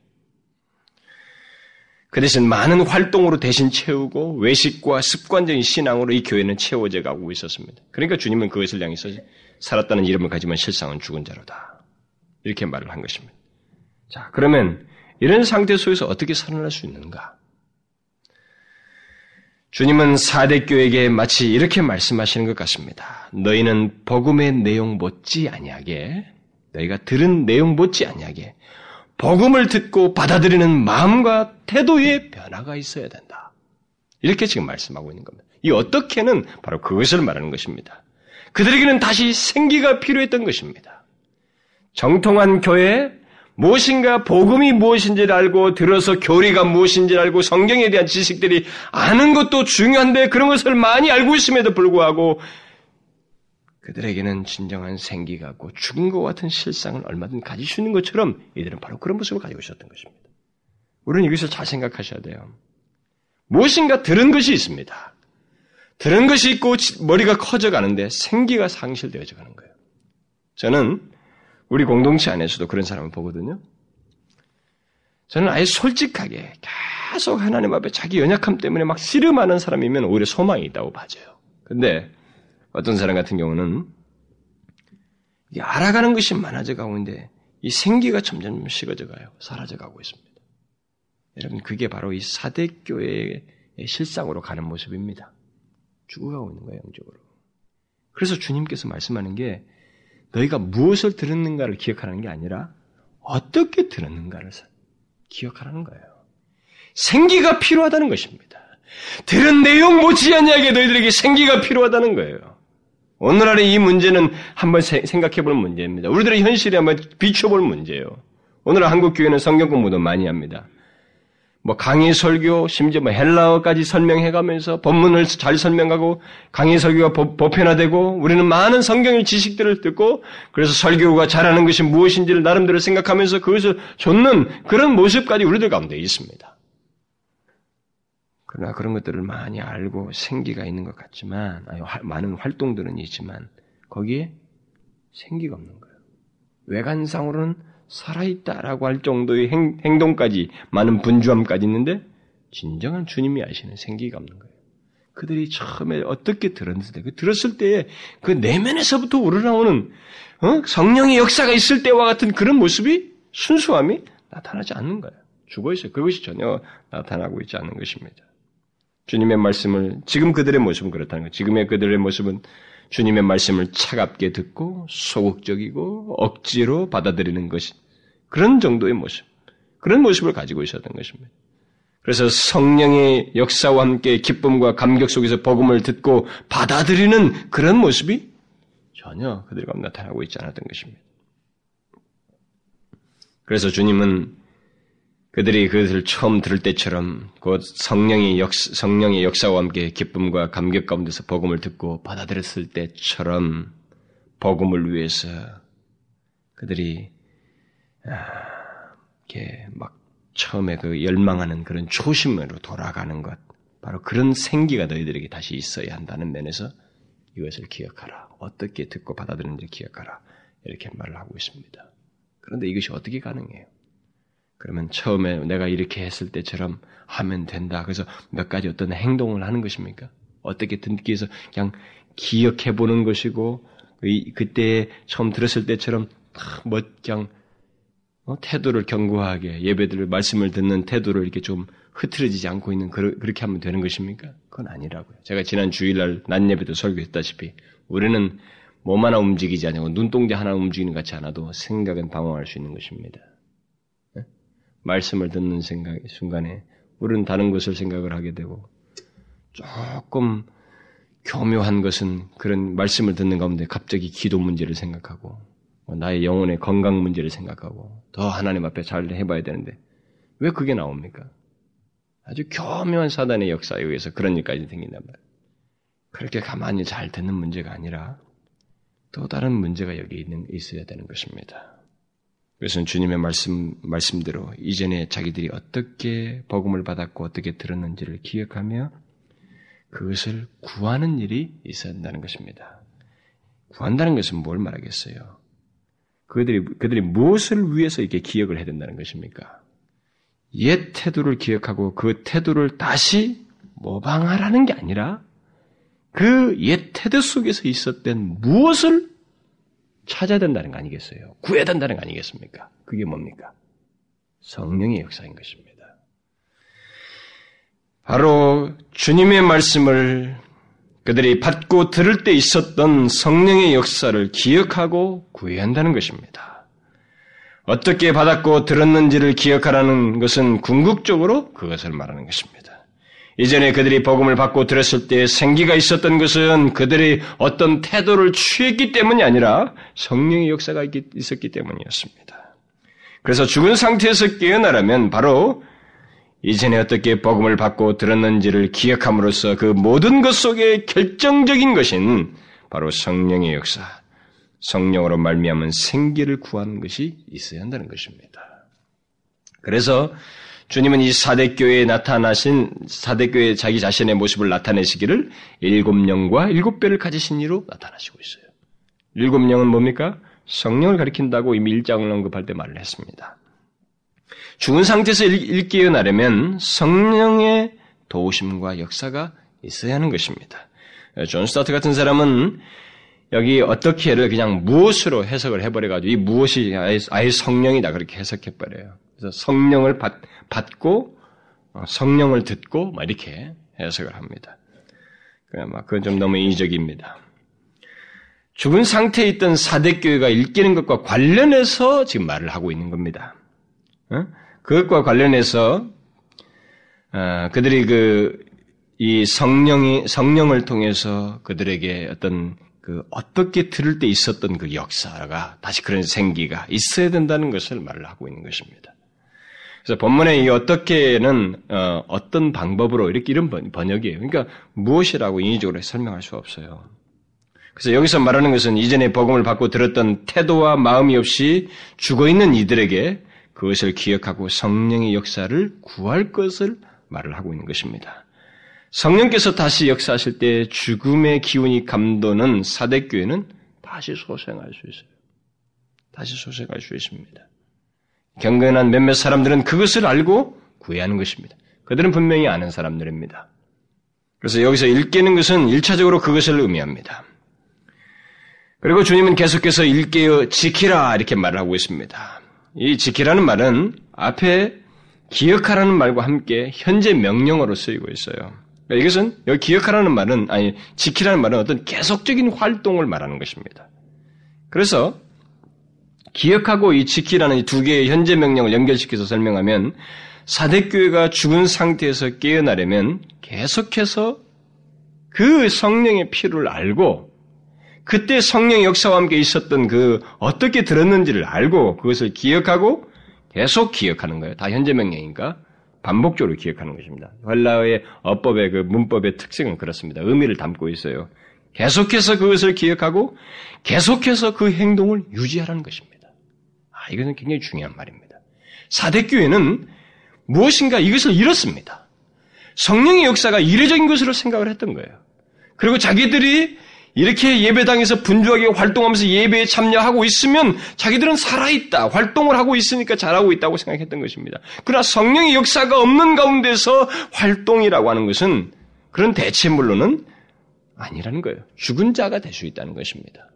Speaker 1: 그 대신 많은 활동으로 대신 채우고 외식과 습관적인 신앙으로 이 교회는 채워져 가고 있었습니다. 그러니까 주님은 그것을 향해서 살았다는 이름을 가지만 실상은 죽은 자로다. 이렇게 말을 한 것입니다. 자, 그러면 이런 상태 속에서 어떻게 살아날 수 있는가? 주님은 사대교에게 마치 이렇게 말씀하시는 것 같습니다. 너희는 복음의 내용 못지 아니하게 너희가 들은 내용 못지 아니하게 복음을 듣고 받아들이는 마음과 태도의 변화가 있어야 된다. 이렇게 지금 말씀하고 있는 겁니다. 이 어떻게는 바로 그것을 말하는 것입니다. 그들에게는 다시 생기가 필요했던 것입니다. 정통한 교회, 무엇인가 복음이 무엇인지를 알고 들어서 교리가 무엇인지를 알고 성경에 대한 지식들이 아는 것도 중요한데 그런 것을 많이 알고 있음에도 불구하고 그들에게는 진정한 생기가 있고 죽은 것 같은 실상을 얼마든 가질 수 있는 것처럼 이들은 바로 그런 모습을 가지고 있었던 것입니다. 우리는 이것을 잘 생각하셔야 돼요. 무엇인가 들은 것이 있습니다. 들은 것이 있고 머리가 커져 가는데 생기가 상실되어져 가는 거예요. 저는 우리 공동체 안에서도 그런 사람을 보거든요. 저는 아예 솔직하게 계속 하나님 앞에 자기 연약함 때문에 막 씨름하는 사람이면 오히려 소망이 있다고 봐져요. 근데 어떤 사람 같은 경우는 알아가는 것이 많아져 있는데 이 생기가 점점 식어져 가요. 사라져 가고 있습니다. 여러분, 그게 바로 이 사대교회의 실상으로 가는 모습입니다. 죽어가고 있는 거예요, 영적으로. 그래서 주님께서 말씀하는 게 너희가 무엇을 들었는가를 기억하는 게 아니라 어떻게 들었는가를 기억하라는 거예요. 생기가 필요하다는 것입니다. 들은 내용 못지않게 너희들에게 생기가 필요하다는 거예요. 오늘날의 이 문제는 한번 생각해 볼 문제입니다. 우리들의 현실에 한번 비춰볼 문제예요. 오늘 한국 교회는 성경 공부도 많이 합니다. 뭐 강의 설교, 심지어 뭐 헬라어까지 설명해가면서 본문을 잘 설명하고 강의 설교가 보편화되고 우리는 많은 성경의 지식들을 듣고 그래서 설교가 잘하는 것이 무엇인지를 나름대로 생각하면서 그것을 좇는 그런 모습까지 우리들 가운데 있습니다. 그러나 그런 것들을 많이 알고 생기가 있는 것 같지만 아니, 많은 활동들은 있지만 거기에 생기가 없는 거예요. 외관상으로는 살아있다라고 할 정도의 행, 행동까지 많은 분주함까지 있는데 진정한 주님이 아시는 생기가 없는 거예요. 그들이 처음에 어떻게 들었을 때, 그 들었을 때그 내면에서부터 우러나오는 어? 성령의 역사가 있을 때와 같은 그런 모습이 순수함이 나타나지 않는 거예요. 죽어 있어요. 그것이 전혀 나타나고 있지 않은 것입니다. 주님의 말씀을 지금 그들의 모습은 그렇다는 거예요. 지금의 그들의 모습은 주님의 말씀을 차갑게 듣고 소극적이고 억지로 받아들이는 것이 그런 정도의 모습, 그런 모습을 가지고 있었던 것입니다. 그래서 성령의 역사와 함께 기쁨과 감격 속에서 복음을 듣고 받아들이는 그런 모습이 전혀 그들과 나타나고 있지 않았던 것입니다. 그래서 주님은 그들이 그것을 처음 들을 때처럼 곧 성령의 역 성령의 역사와 함께 기쁨과 감격 가운데서 복음을 듣고 받아들였을 때처럼 복음을 위해서 그들이 아, 이렇게 막 처음에 그 열망하는 그런 초심으로 돌아가는 것 바로 그런 생기가 너희들에게 다시 있어야 한다는 면에서 이것을 기억하라. 어떻게 듣고 받아들이는지 기억하라. 이렇게 말을 하고 있습니다. 그런데 이것이 어떻게 가능해요? 그러면 처음에 내가 이렇게 했을 때처럼 하면 된다. 그래서 몇 가지 어떤 행동을 하는 것입니까? 어떻게 듣기 위해서 그냥 기억해 보는 것이고 그때 처음 들었을 때처럼 뭐 그냥 어, 태도를 견고하게 예배들을 말씀을 듣는 태도를 이렇게 좀 흐트러지지 않고 있는 그렇게 하면 되는 것입니까? 그건 아니라고요. 제가 지난 주일날 낮 예배도 설교했다시피 우리는 몸 하나 움직이지 않고 눈동자 하나 움직이는 것 같지 않아도 생각은 방황할 수 있는 것입니다. 말씀을 듣는 생각, 순간에 우리는 다른 것을 생각을 하게 되고 조금 교묘한 것은 그런 말씀을 듣는 가운데 갑자기 기도 문제를 생각하고 뭐 나의 영혼의 건강 문제를 생각하고 더 하나님 앞에 잘 해봐야 되는데 왜 그게 나옵니까? 아주 교묘한 사단의 역사에 의해서 그런 일까지 생긴단 말이에요. 그렇게 가만히 잘 듣는 문제가 아니라 또 다른 문제가 여기 있는, 있어야 되는 것입니다. 그것은 주님의 말씀, 말씀대로 이전에 자기들이 어떻게 복음을 받았고 어떻게 들었는지를 기억하며 그것을 구하는 일이 있어야 한다는 것입니다. 구한다는 것은 뭘 말하겠어요? 그들이, 그들이 무엇을 위해서 이렇게 기억을 해야 된다는 것입니까? 옛 태도를 기억하고 그 태도를 다시 모방하라는 게 아니라 그 옛 태도 속에서 있었던 무엇을 찾아야 된다는 거 아니겠어요? 구해야 된다는 거 아니겠습니까? 그게 뭡니까? 성령의 역사인 것입니다. 바로 주님의 말씀을 그들이 받고 들을 때 있었던 성령의 역사를 기억하고 구해야 한다는 것입니다. 어떻게 받았고 들었는지를 기억하라는 것은 궁극적으로 그것을 말하는 것입니다. 이전에 그들이 복음을 받고 들었을 때 생기가 있었던 것은 그들이 어떤 태도를 취했기 때문이 아니라 성령의 역사가 있었기 때문이었습니다. 그래서 죽은 상태에서 깨어나라면 바로 이전에 어떻게 복음을 받고 들었는지를 기억함으로써 그 모든 것 속에 결정적인 것인 바로 성령의 역사, 성령으로 말미암은 생기를 구하는 것이 있어야 한다는 것입니다. 그래서 주님은 이 사데교회에 나타나신 사데교회 자기 자신의 모습을 나타내시기를 일곱 영과 일곱 별을 가지신 이로 나타나시고 있어요. 일곱 영은 뭡니까? 성령을 가리킨다고 이미 일장을 언급할 때 말을 했습니다. 죽은 상태에서 일, 깨어나려면 성령의 도우심과 역사가 있어야 하는 것입니다. 존 스토트 같은 사람은 여기 어떻게를 그냥 무엇으로 해석을 해버려가지고 이 무엇이 아예, 아예 성령이다 그렇게 해석해버려요. 성령을 받, 받고 어, 성령을 듣고 막 이렇게 해석을 합니다. 그건 좀 너무 인위적입니다. 죽은 상태에 있던 사대교회가 일깨는 것과 관련해서 지금 말을 하고 있는 겁니다. 어? 그것과 관련해서 어, 그들이 그 이 성령이 성령을 통해서 그들에게 어떤 그 어떻게 들을 때 있었던 그 역사가 다시 그런 생기가 있어야 된다는 것을 말을 하고 있는 것입니다. 그래서 본문에 이 어떻게는 어, 떤 방법으로 이렇게 이런 번역이에요. 그러니까 무엇이라고 인위적으로 설명할 수 없어요. 그래서 여기서 말하는 것은 이전에 복음을 받고 들었던 태도와 마음이 없이 죽어 있는 이들에게 그것을 기억하고 성령의 역사를 구할 것을 말을 하고 있는 것입니다. 성령께서 다시 역사하실 때 죽음의 기운이 감도는 사대교회는 다시 소생할 수 있어요. 다시 소생할 수 있습니다. 경건한 몇몇 사람들은 그것을 알고 구애하는 것입니다. 그들은 분명히 아는 사람들입니다. 그래서 여기서 읽게는 것은 일차적으로 그것을 의미합니다. 그리고 주님은 계속해서 일깨어 지키라 이렇게 말을 하고 있습니다. 이 지키라는 말은 앞에 기억하라는 말과 함께 현재 명령어로 쓰이고 있어요. 그러니까 이것은 여기 기억하라는 말은 아니 지키라는 말은 어떤 계속적인 활동을 말하는 것입니다. 그래서 기억하고 이 지키라는 이 두 개의 현재 명령을 연결시켜서 설명하면 사대교회가 죽은 상태에서 깨어나려면 계속해서 그 성령의 피를 알고 그때 성령 역사와 함께 있었던 그 어떻게 들었는지를 알고 그것을 기억하고 계속 기억하는 거예요. 다 현재 명령이니까 반복적으로 기억하는 것입니다. 헬라어의 어법의 그 문법의 특징은 그렇습니다. 의미를 담고 있어요. 계속해서 그것을 기억하고 계속해서 그 행동을 유지하라는 것입니다. 아, 이것은 굉장히 중요한 말입니다. 사대교회는 무엇인가 이것을 잃었습니다. 성령의 역사가 이례적인 것으로 생각을 했던 거예요. 그리고 자기들이 이렇게 예배당에서 분주하게 활동하면서 예배에 참여하고 있으면 자기들은 살아있다, 활동을 하고 있으니까 잘하고 있다고 생각했던 것입니다. 그러나 성령의 역사가 없는 가운데서 활동이라고 하는 것은 그런 대체물로는 아니라는 거예요. 죽은 자가 될 수 있다는 것입니다.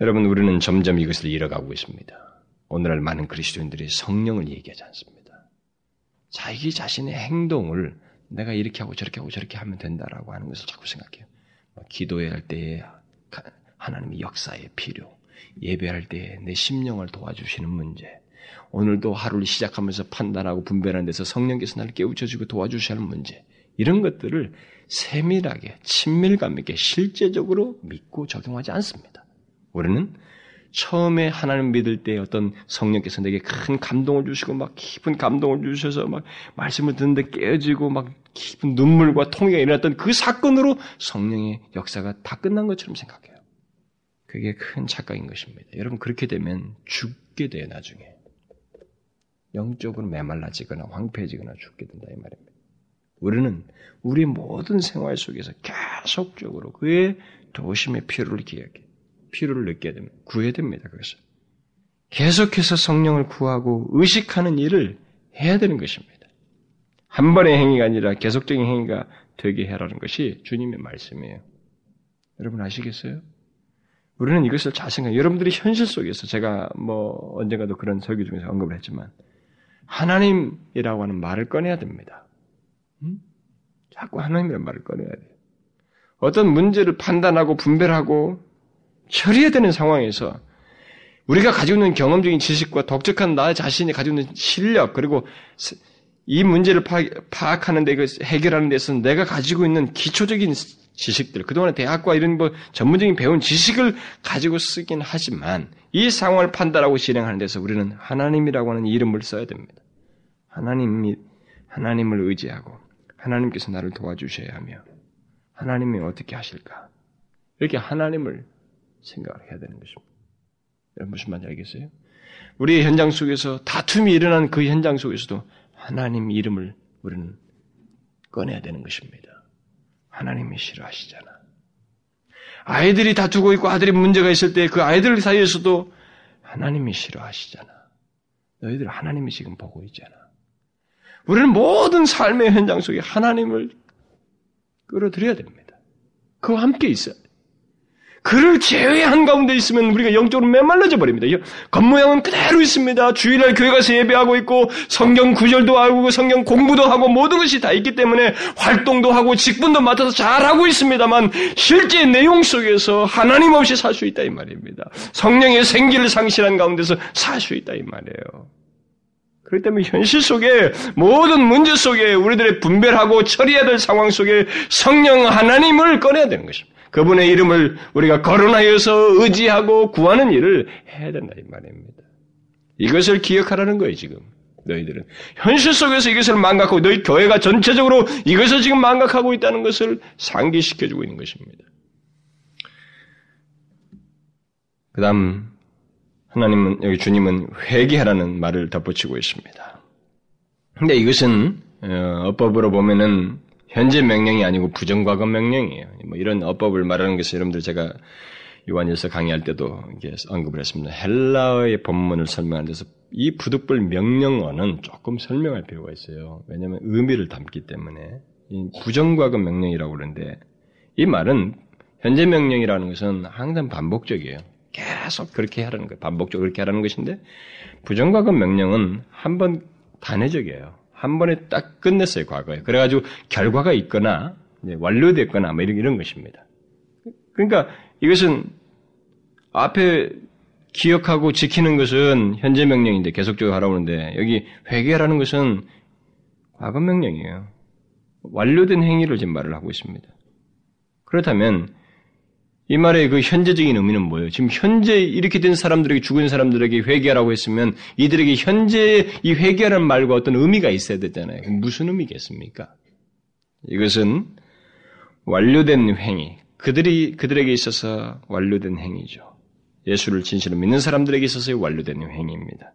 Speaker 1: 여러분, 우리는 점점 이것을 잃어가고 있습니다. 오늘날 많은 그리스도인들이 성령을 얘기하지 않습니다. 자기 자신의 행동을 내가 이렇게 하고 저렇게 하고 저렇게 하면 된다라고 하는 것을 자꾸 생각해요. 기도해야 할 때에 하나님의 역사의 필요, 예배할 때에 내 심령을 도와주시는 문제, 오늘도 하루를 시작하면서 판단하고 분별하는 데서 성령께서 나를 깨우쳐주고 도와주시는 문제, 이런 것들을 세밀하게, 친밀감 있게 실제적으로 믿고 적용하지 않습니다. 우리는 처음에 하나님 믿을 때 어떤 성령께서 내게 큰 감동을 주시고 막 깊은 감동을 주셔서 막 말씀을 듣는데 깨어지고 막 깊은 눈물과 통해가 일어났던 그 사건으로 성령의 역사가 다 끝난 것처럼 생각해요. 그게 큰 착각인 것입니다. 여러분 그렇게 되면 죽게 돼요 나중에. 영적으로 메말라지거나 황폐해지거나 죽게 된다 이 말입니다. 우리는 우리 모든 생활 속에서 계속적으로 그의 도심의 필요를 기억해. 필요를 느껴야 됩니다. 구해야 됩니다. 그것을. 계속해서 성령을 구하고 의식하는 일을 해야 되는 것입니다. 한 번의 행위가 아니라 계속적인 행위가 되게 해라는 것이 주님의 말씀이에요. 여러분 아시겠어요? 우리는 이것을 잘 생각, 여러분들이 현실 속에서 제가 뭐 언젠가도 그런 설교 중에서 언급을 했지만 하나님이라고 하는 말을 꺼내야 됩니다. 음? 자꾸 하나님이라는 말을 꺼내야 돼요. 어떤 문제를 판단하고 분별하고 처리해야 되는 상황에서 우리가 가지고 있는 경험적인 지식과 독특한 나 자신이 가지고 있는 실력 그리고 이 문제를 파악하는 데, 해결하는 데서 내가 가지고 있는 기초적인 지식들, 그동안에 대학과 이런 뭐 전문적인 배운 지식을 가지고 쓰긴 하지만 이 상황을 판단하고 실행하는 데서 우리는 하나님이라고 하는 이름을 써야 됩니다. 하나님이, 하나님을 의지하고 하나님께서 나를 도와주셔야 하며 하나님이 어떻게 하실까? 이렇게 하나님을 생각을 해야 되는 것입니다. 여러분 무슨 말인지 알겠어요? 우리의 현장 속에서 다툼이 일어난 그 현장 속에서도 하나님 이름을 우리는 꺼내야 되는 것입니다. 하나님이 싫어하시잖아. 아이들이 다투고 있고 아들이 문제가 있을 때 그 아이들 사이에서도 하나님이 싫어하시잖아. 너희들 하나님이 지금 보고 있잖아. 우리는 모든 삶의 현장 속에 하나님을 끌어들여야 됩니다. 그와 함께 있어야 돼. 그를 제외한 가운데 있으면 우리가 영적으로 메말라져 버립니다. 겉모양은 그대로 있습니다. 주일날 교회 가서 예배하고 있고 성경 구절도 하고 성경 공부도 하고 모든 것이 다 있기 때문에 활동도 하고 직분도 맡아서 잘하고 있습니다만 실제 내용 속에서 하나님 없이 살 수 있다 이 말입니다. 성령의 생기를 상실한 가운데서 살 수 있다 이 말이에요. 그렇기 때문에 현실 속에 모든 문제 속에 우리들의 분별하고 처리해야 될 상황 속에 성령 하나님을 꺼내야 되는 것입니다. 그분의 이름을 우리가 거론하여서 의지하고 구하는 일을 해야 된다 이 말입니다. 이것을 기억하라는 거예요 지금 너희들은 현실 속에서 이것을 망각하고 너희 교회가 전체적으로 이것을 지금 망각하고 있다는 것을 상기시켜주고 있는 것입니다. 그다음 하나님은 여기 주님은 회개하라는 말을 덧붙이고 있습니다. 근데 이것은 어, 어법으로 보면은 현재 명령이 아니고 부정과거 명령이에요. 뭐 이런 어법을 말하는 것을 여러분들 제가 요한일서 강의할 때도 언급을 했습니다. 헬라어의 본문을 설명하는 데서 이 부득불 명령어는 조금 설명할 필요가 있어요. 왜냐하면 의미를 담기 때문에 부정과거 명령이라고 그러는데 이 말은 현재 명령이라는 것은 항상 반복적이에요. 계속 그렇게 하라는 거예요. 반복적으로 그렇게 하라는 것인데 부정과거 명령은 한 번 단회적이에요. 한 번에 딱 끝냈어요, 과거에. 그래가지고 결과가 있거나 완료됐거나 뭐 이런, 이런 것입니다. 그러니까 이것은 앞에 기억하고 지키는 것은 현재 명령인데 계속적으로 하라고 하는데 여기 회개라는 것은 과거 명령이에요. 완료된 행위를 지금 말을 하고 있습니다. 그렇다면 이 말의 그 현재적인 의미는 뭐예요? 지금 현재 이렇게 된 사람들에게 죽은 사람들에게 회개하라고 했으면 이들에게 현재 이 회개하는 말과 어떤 의미가 있어야 되잖아요. 무슨 의미겠습니까? 이것은 완료된 행위, 그들이 그들에게 있어서 완료된 행위죠. 예수를 진실로 믿는 사람들에게 있어서의 완료된 행위입니다.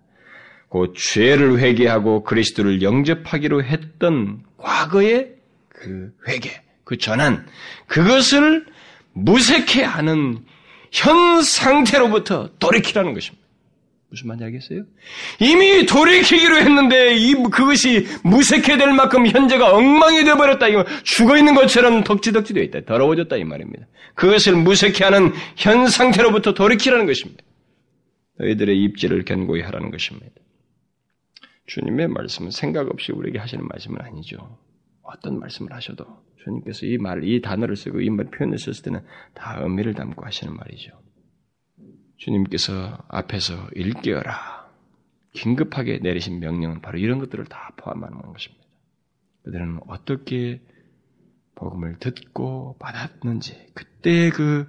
Speaker 1: 그 죄를 회개하고 그리스도를 영접하기로 했던 과거의 그 회개, 그 전환, 그것을 무색해 하는 현 상태로부터 돌이키라는 것입니다. 무슨 말인지 알겠어요? 이미 돌이키기로 했는데 이 그것이 무색해 될 만큼 현재가 엉망이 되어버렸다. 이거 죽어 있는 것처럼 덕지덕지 되어 있다. 더러워졌다 이 말입니다. 그것을 무색해 하는 현 상태로부터 돌이키라는 것입니다. 너희들의 입지를 견고히 하라는 것입니다. 주님의 말씀은 생각 없이 우리에게 하시는 말씀은 아니죠. 어떤 말씀을 하셔도 주님께서 이 말, 이 단어를 쓰고 이 말 표현을 썼을 때는 다 의미를 담고 하시는 말이죠. 주님께서 앞에서 일깨어라. 긴급하게 내리신 명령은 바로 이런 것들을 다 포함하는 것입니다. 그들은 어떻게 복음을 듣고 받았는지, 그때 그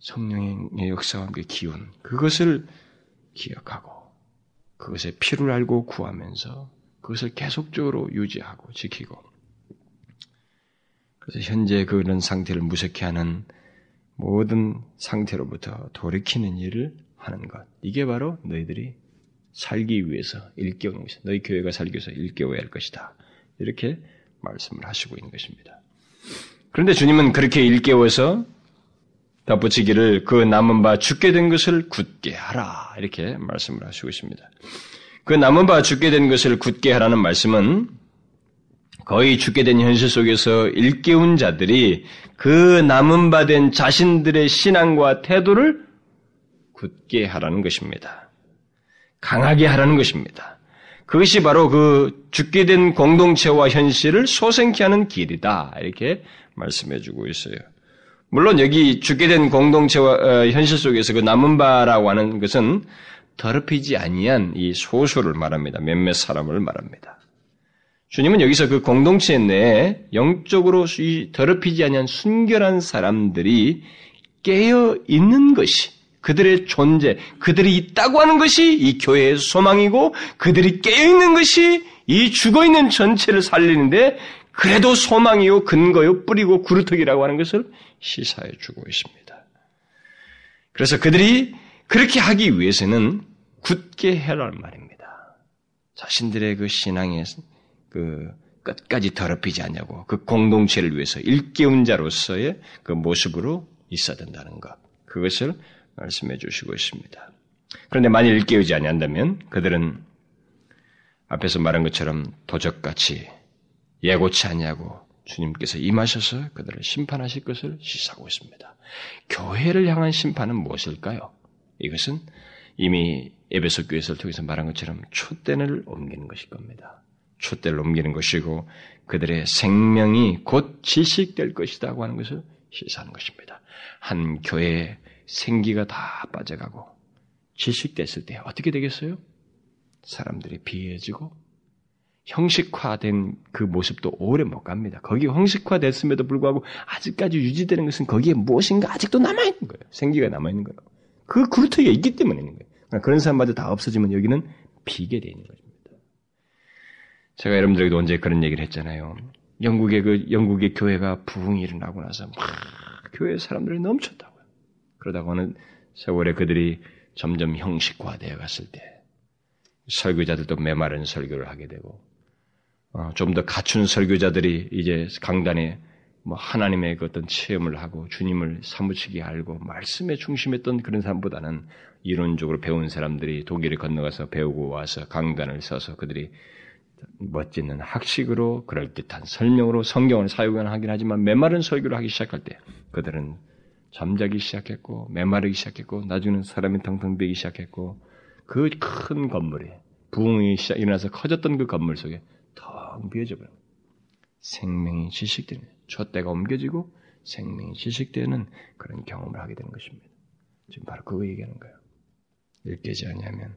Speaker 1: 성령의 역사와 함께 기운, 그것을 기억하고, 그것의 필요를 알고 구하면서, 그것을 계속적으로 유지하고 지키고, 그래서 현재 그런 상태를 무색해 하는 모든 상태로부터 돌이키는 일을 하는 것. 이게 바로 너희들이 살기 위해서 일깨우는 것이다. 너희 교회가 살기 위해서 일깨워야 할 것이다. 이렇게 말씀을 하시고 있는 것입니다. 그런데 주님은 그렇게 일깨워서 덧붙이기를 그 남은 바 죽게 된 것을 굳게 하라. 이렇게 말씀을 하시고 있습니다. 그 남은 바 죽게 된 것을 굳게 하라는 말씀은 거의 죽게 된 현실 속에서 일깨운 자들이 그 남은 바 된 자신들의 신앙과 태도를 굳게 하라는 것입니다. 강하게 하라는 것입니다. 그것이 바로 그 죽게 된 공동체와 현실을 소생케 하는 길이다. 이렇게 말씀해 주고 있어요. 물론 여기 죽게 된 공동체와 어, 현실 속에서 그 남은 바라고 하는 것은 더럽히지 아니한 이 소수를 말합니다. 몇몇 사람을 말합니다. 주님은 여기서 그 공동체 내에 영적으로 더럽히지 아니한 순결한 사람들이 깨어 있는 것이 그들의 존재, 그들이 있다고 하는 것이 이 교회의 소망이고 그들이 깨어 있는 것이 이 죽어 있는 전체를 살리는데 그래도 소망이요 근거요 뿌리고 구루터기라고 하는 것을 시사해 주고 있습니다. 그래서 그들이 그렇게 하기 위해서는 굳게 해라는 말입니다. 자신들의 그 신앙의 그 끝까지 더럽히지 않냐고 그 공동체를 위해서 일깨운 자로서의 그 모습으로 있어야 된다는 것 그것을 말씀해 주시고 있습니다. 그런데 만일 일깨우지 아니한다면 그들은 앞에서 말한 것처럼 도적같이 예고치 않냐고 주님께서 임하셔서 그들을 심판하실 것을 시사하고 있습니다. 교회를 향한 심판은 무엇일까요? 이것은 이미 에베소 교회를 통해서 말한 것처럼 초대를 옮기는 것일 겁니다. 촛대를 옮기는 것이고 그들의 생명이 곧 질식될 것이다고 하는 것을 시사하는 것입니다. 한 교회의 생기가 다 빠져가고 질식됐을 때 어떻게 되겠어요? 사람들이 비해지고 형식화된 그 모습도 오래 못 갑니다. 거기 형식화됐음에도 불구하고 아직까지 유지되는 것은 거기에 무엇인가 아직도 남아있는 거예요. 생기가 남아있는 거예요. 그 그루터기가 있기 때문에 있는 거예요. 그러니까 그런 사람마저 다 없어지면 여기는 비게 있는 것입니다. 제가 여러분들에게도 언제 그런 얘기를 했잖아요. 영국의 그 영국의 교회가 부흥이 일어나고 나서 막 교회 사람들이 넘쳤다고요. 그러다가 어느 세월에 그들이 점점 형식화되어 갔을 때 설교자들도 메마른 설교를 하게 되고 어, 좀더 갖춘 설교자들이 이제 강단에 뭐 하나님의 그 어떤 체험을 하고 주님을 사무치게 알고 말씀에 중심했던 그런 사람보다는 이론적으로 배운 사람들이 독일에 건너가서 배우고 와서 강단을 써서 그들이 멋지는 학식으로 그럴듯한 설명으로 성경을 사용하긴 하지만 메마른 설교를 하기 시작할 때 그들은 잠자기 시작했고 메마르기 시작했고 나중에는 사람이 텅텅 비기 시작했고 그 큰 건물이 부흥이 시작 일어나서 커졌던 그 건물 속에 텅 비어져 버려. 생명이 지식되는 촛대가 옮겨지고 생명이 지식되는 그런 경험을 하게 되는 것입니다. 지금 바로 그거 얘기하는 거예요. 읽게지 않냐면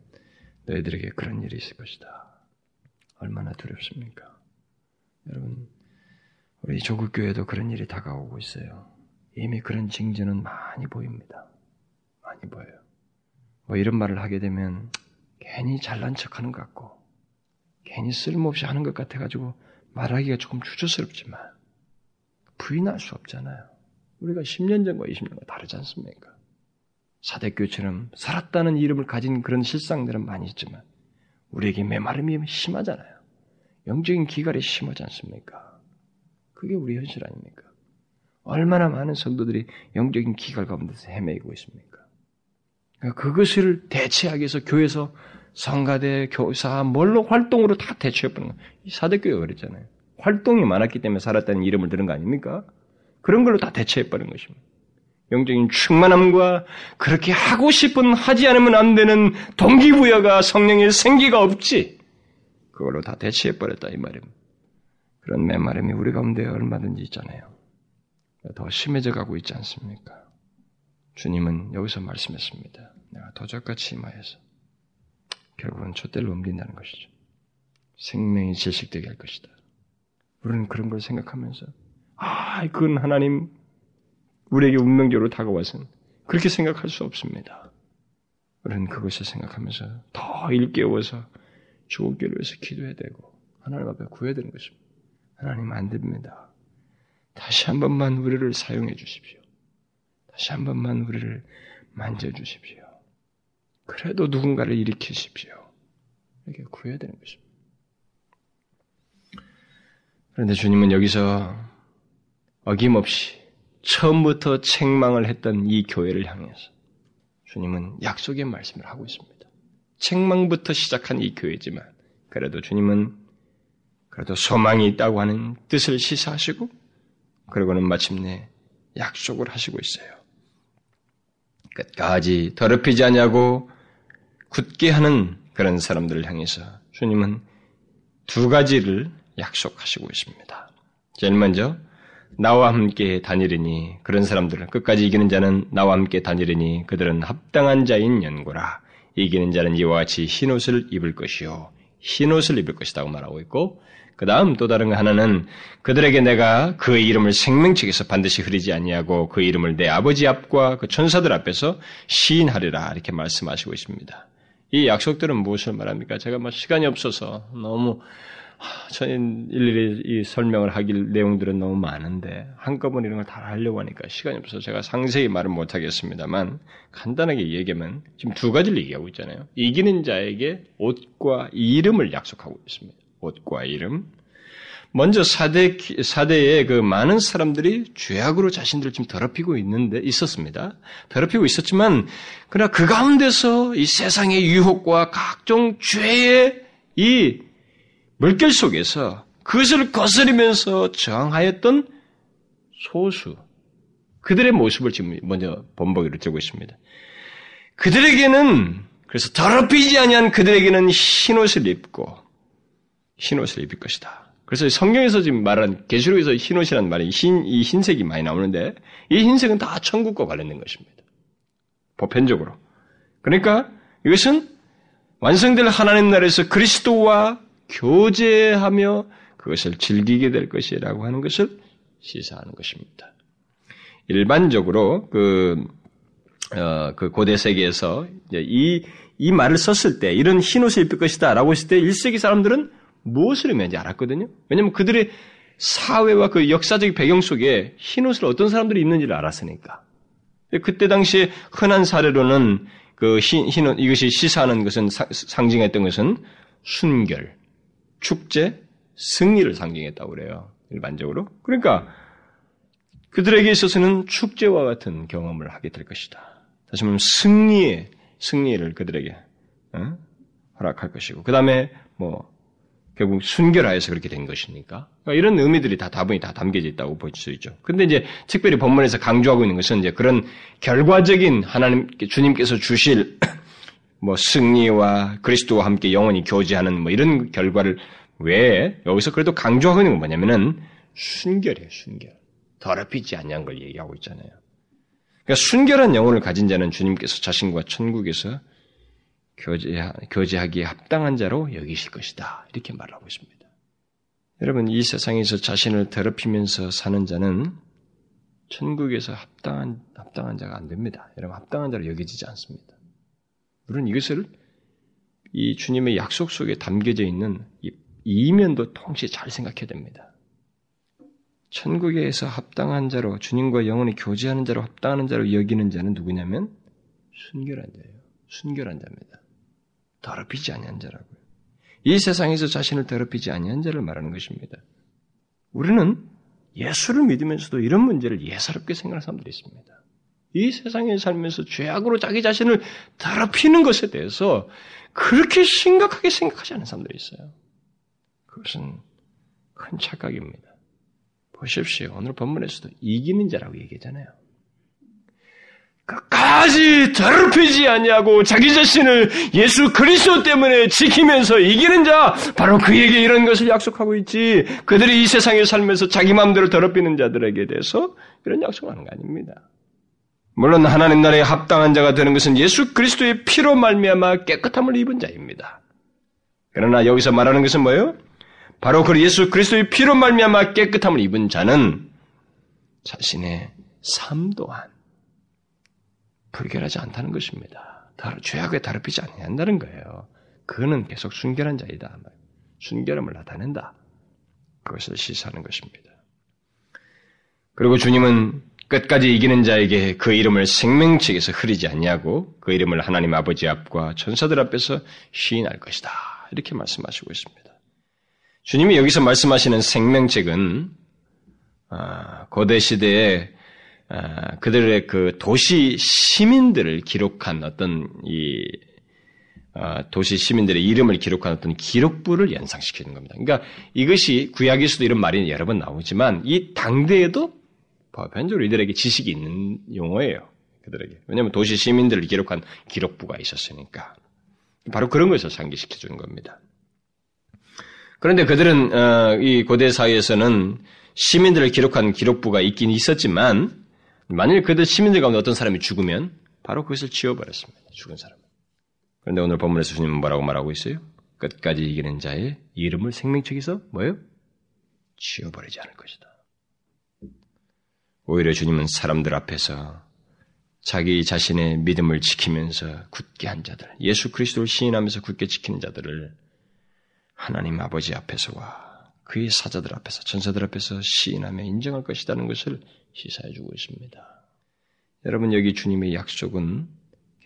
Speaker 1: 너희들에게 그런 일이 있을 것이다. 얼마나 두렵습니까? 여러분, 우리 조국 교회도 그런 일이 다가오고 있어요. 이미 그런 징조는 많이 보입니다. 많이 보여요. 뭐 이런 말을 하게 되면 괜히 잘난 척 하는 것 같고, 괜히 쓸모없이 하는 것 같아가지고 말하기가 조금 주저스럽지만 부인할 수 없잖아요. 우리가 10년 전과 20년과 다르지 않습니까? 사대교처럼 살았다는 이름을 가진 그런 실상들은 많이 있지만 우리에게 메마름이 심하잖아요. 영적인 기갈이 심하지 않습니까? 그게 우리 현실 아닙니까? 얼마나 많은 성도들이 영적인 기갈 가운데서 헤매고 있습니까? 그러니까 그것을 대체하기 위해서 교회에서 성가대, 교사, 뭘로 활동으로 다 대체해버리는 거예요. 사대교회가 그랬잖아요. 활동이 많았기 때문에 살았다는 이름을 들은 거 아닙니까? 그런 걸로 다 대체해버린 것입니다. 영적인 충만함과 그렇게 하고 싶은 하지 않으면 안 되는 동기부여가 성령의 생기가 없지. 그걸로 다 대체해버렸다 이 말입니다. 그런 맨말음이 우리 가운데 얼마든지 있잖아요. 더 심해져 가고 있지 않습니까? 주님은 여기서 말씀했습니다. 내가 도적같이 임하여서 결국은 촛대를 옮긴다는 것이죠. 생명이 질식되게 할 것이다. 우리는 그런 걸 생각하면서 아, 그건 하나님 우리에게 운명적으로 다가와서는 그렇게 생각할 수 없습니다. 우리는 그것을 생각하면서 더 일깨워서 주옥교를 위해서 기도해야 되고 하나님 앞에 구해야 되는 것입니다. 하나님 안 됩니다. 다시 한 번만 우리를 사용해 주십시오. 다시 한 번만 우리를 만져 주십시오. 그래도 누군가를 일으키십시오. 이렇게 구해야 되는 것입니다. 그런데 주님은 여기서 어김없이 처음부터 책망을 했던 이 교회를 향해서 주님은 약속의 말씀을 하고 있습니다. 책망부터 시작한 이 교회지만 그래도 주님은 그래도 소망이 있다고 하는 뜻을 시사하시고 그리고는 마침내 약속을 하시고 있어요. 끝까지 더럽히지 않냐고 굳게 하는 그런 사람들을 향해서 주님은 두 가지를 약속하시고 있습니다. 제일 먼저 나와 함께 다니리니 그런 사람들은 끝까지 이기는 자는 나와 함께 다니리니 그들은 합당한 자인 연고라 이기는 자는 이와 같이 흰옷을 입을 것이요 흰옷을 입을 것이라고 말하고 있고 그 다음 또 다른 하나는 그들에게 내가 그의 이름을 생명책에서 반드시 흐리지 아니하고 그 이름을 내 아버지 앞과 그 천사들 앞에서 시인하리라 이렇게 말씀하시고 있습니다. 이 약속들은 무엇을 말합니까? 제가 뭐 시간이 없어서 너무 저는 일일이 이 설명을 하길 내용들은 너무 많은데 한꺼번에 이런 걸 다 하려고 하니까 시간이 없어서 제가 상세히 말은 못 하겠습니다만 간단하게 얘기하면 지금 두 가지를 얘기하고 있잖아요. 이기는 자에게 옷과 이름을 약속하고 있습니다. 옷과 이름. 먼저 사대 사대에 그 많은 사람들이 죄악으로 자신들을 지금 더럽히고 있는데 있었습니다. 더럽히고 있었지만 그러나 그 가운데서 이 세상의 유혹과 각종 죄의 이 물결 속에서 그것을 거스리면서 저항하였던 소수 그들의 모습을 지금 먼저 본보기로 들고 있습니다. 그들에게는 그래서 더럽히지 아니한 그들에게는 흰옷을 입고 흰옷을 입을 것이다. 그래서 성경에서 지금 말한 계시록에서 흰옷이라는 말이 흰, 이 흰색이 많이 나오는데 이 흰색은 다 천국과 관련된 것입니다. 보편적으로. 그러니까 이것은 완성될 하나님 나라에서 그리스도와 교제하며 그것을 즐기게 될 것이라고 하는 것을 시사하는 것입니다. 일반적으로 그, 어, 그 고대 세계에서 이, 이 말을 썼을 때 이런 흰 옷을 입을 것이다 라고 했을 때 1세기 사람들은 무엇을 의미하는지 알았거든요. 왜냐하면 그들의 사회와 그 역사적 배경 속에 흰 옷을 어떤 사람들이 입는지를 알았으니까. 그때 당시에 흔한 사례로는 그 흰, 흰 옷, 이것이 시사하는 것은 상징했던 것은 순결, 축제, 승리를 상징했다고 그래요. 일반적으로. 그러니까 그들에게 있어서는 축제와 같은 경험을 하게 될 것이다. 다시 말하면 승리의 승리를 그들에게 어? 허락할 것이고 그 다음에 뭐 결국 순결하여서 그렇게 된 것이니까 그러니까 이런 의미들이 다 다분히 다 담겨져 있다고 볼 수 있죠. 근데 이제 특별히 본문에서 강조하고 있는 것은 이제 그런 결과적인 하나님 주님께서 주실 뭐 승리와 그리스도와 함께 영원히 교제하는 뭐 이런 결과를 왜 여기서 그래도 강조하고 있는 건 뭐냐면은 순결이에요, 순결. 더럽히지 않냐는 걸 얘기하고 있잖아요. 그러니까 순결한 영혼을 가진 자는 주님께서 자신과 천국에서 교제, 교제하기에 합당한 자로 여기실 것이다. 이렇게 말하고 있습니다. 여러분, 이 세상에서 자신을 더럽히면서 사는 자는 천국에서 합당한, 합당한 자가 안 됩니다. 여러분, 합당한 자로 여겨지지 않습니다. 물론 이것을 이 주님의 약속 속에 담겨져 있는 이 이면도 동시에 잘 생각해야 됩니다. 천국에서 합당한 자로 주님과 영원히 교제하는 자로 합당하는 자로 여기는 자는 누구냐면 순결한 자예요. 순결한 자입니다. 더럽히지 아니한 자라고요. 이 세상에서 자신을 더럽히지 아니한 자를 말하는 것입니다. 우리는 예수를 믿으면서도 이런 문제를 예사롭게 생각하는 사람들이 있습니다. 이 세상에 살면서 죄악으로 자기 자신을 더럽히는 것에 대해서 그렇게 심각하게 생각하지 않는 사람들이 있어요. 그것은 큰 착각입니다. 보십시오. 오늘 본문에서도 이기는 자라고 얘기하잖아요. 끝까지 더럽히지 않냐고 자기 자신을 예수 그리스도 때문에 지키면서 이기는 자 바로 그에게 이런 것을 약속하고 있지 그들이 이 세상에 살면서 자기 마음대로 더럽히는 자들에게 대해서 이런 약속하는 거 아닙니다. 물론 하나님 나라에 합당한 자가 되는 것은 예수 그리스도의 피로 말미암아 깨끗함을 입은 자입니다. 그러나 여기서 말하는 것은 뭐예요? 바로 그 예수 그리스도의 피로 말미암아 깨끗함을 입은 자는 자신의 삶 또한 불결하지 않다는 것입니다. 죄악에 다릅히지 않는다는 거예요. 그는 계속 순결한 자이다. 순결함을 나타낸다. 그것을 시사하는 것입니다. 그리고 주님은 끝까지 이기는 자에게 그 이름을 생명책에서 흐리지 않냐고 그 이름을 하나님 아버지 앞과 천사들 앞에서 시인할 것이다. 이렇게 말씀하시고 있습니다. 주님이 여기서 말씀하시는 생명책은 아, 고대 시대에 아, 그들의 그 도시 시민들을 기록한 어떤 이 아, 도시 시민들의 이름을 기록한 어떤 기록부를 연상시키는 겁니다. 그러니까 이것이 구약에서도 이런 말이 여러 번 나오지만 이 당대에도 보편적으로 이들에게 지식이 있는 용어예요. 그들에게. 왜냐하면 도시 시민들을 기록한 기록부가 있었으니까. 바로 그런 것을 상기시켜 주는 겁니다. 그런데 그들은 어, 이 고대 사회에서는 시민들을 기록한 기록부가 있긴 있었지만 만일 그들 시민들 가운데 어떤 사람이 죽으면 바로 그것을 지워버렸습니다. 죽은 사람은. 그런데 오늘 본문에서 주님은 뭐라고 말하고 있어요? 끝까지 이기는 자의 이름을 생명책에서 뭐예요? 지워버리지 않을 것이다. 오히려 주님은 사람들 앞에서 자기 자신의 믿음을 지키면서 굳게 한 자들, 예수 그리스도를 시인하면서 굳게 지키는 자들을 하나님 아버지 앞에서와 그의 사자들 앞에서, 전사들 앞에서 시인하며 인정할 것이라는 것을 시사해 주고 있습니다. 여러분, 여기 주님의 약속은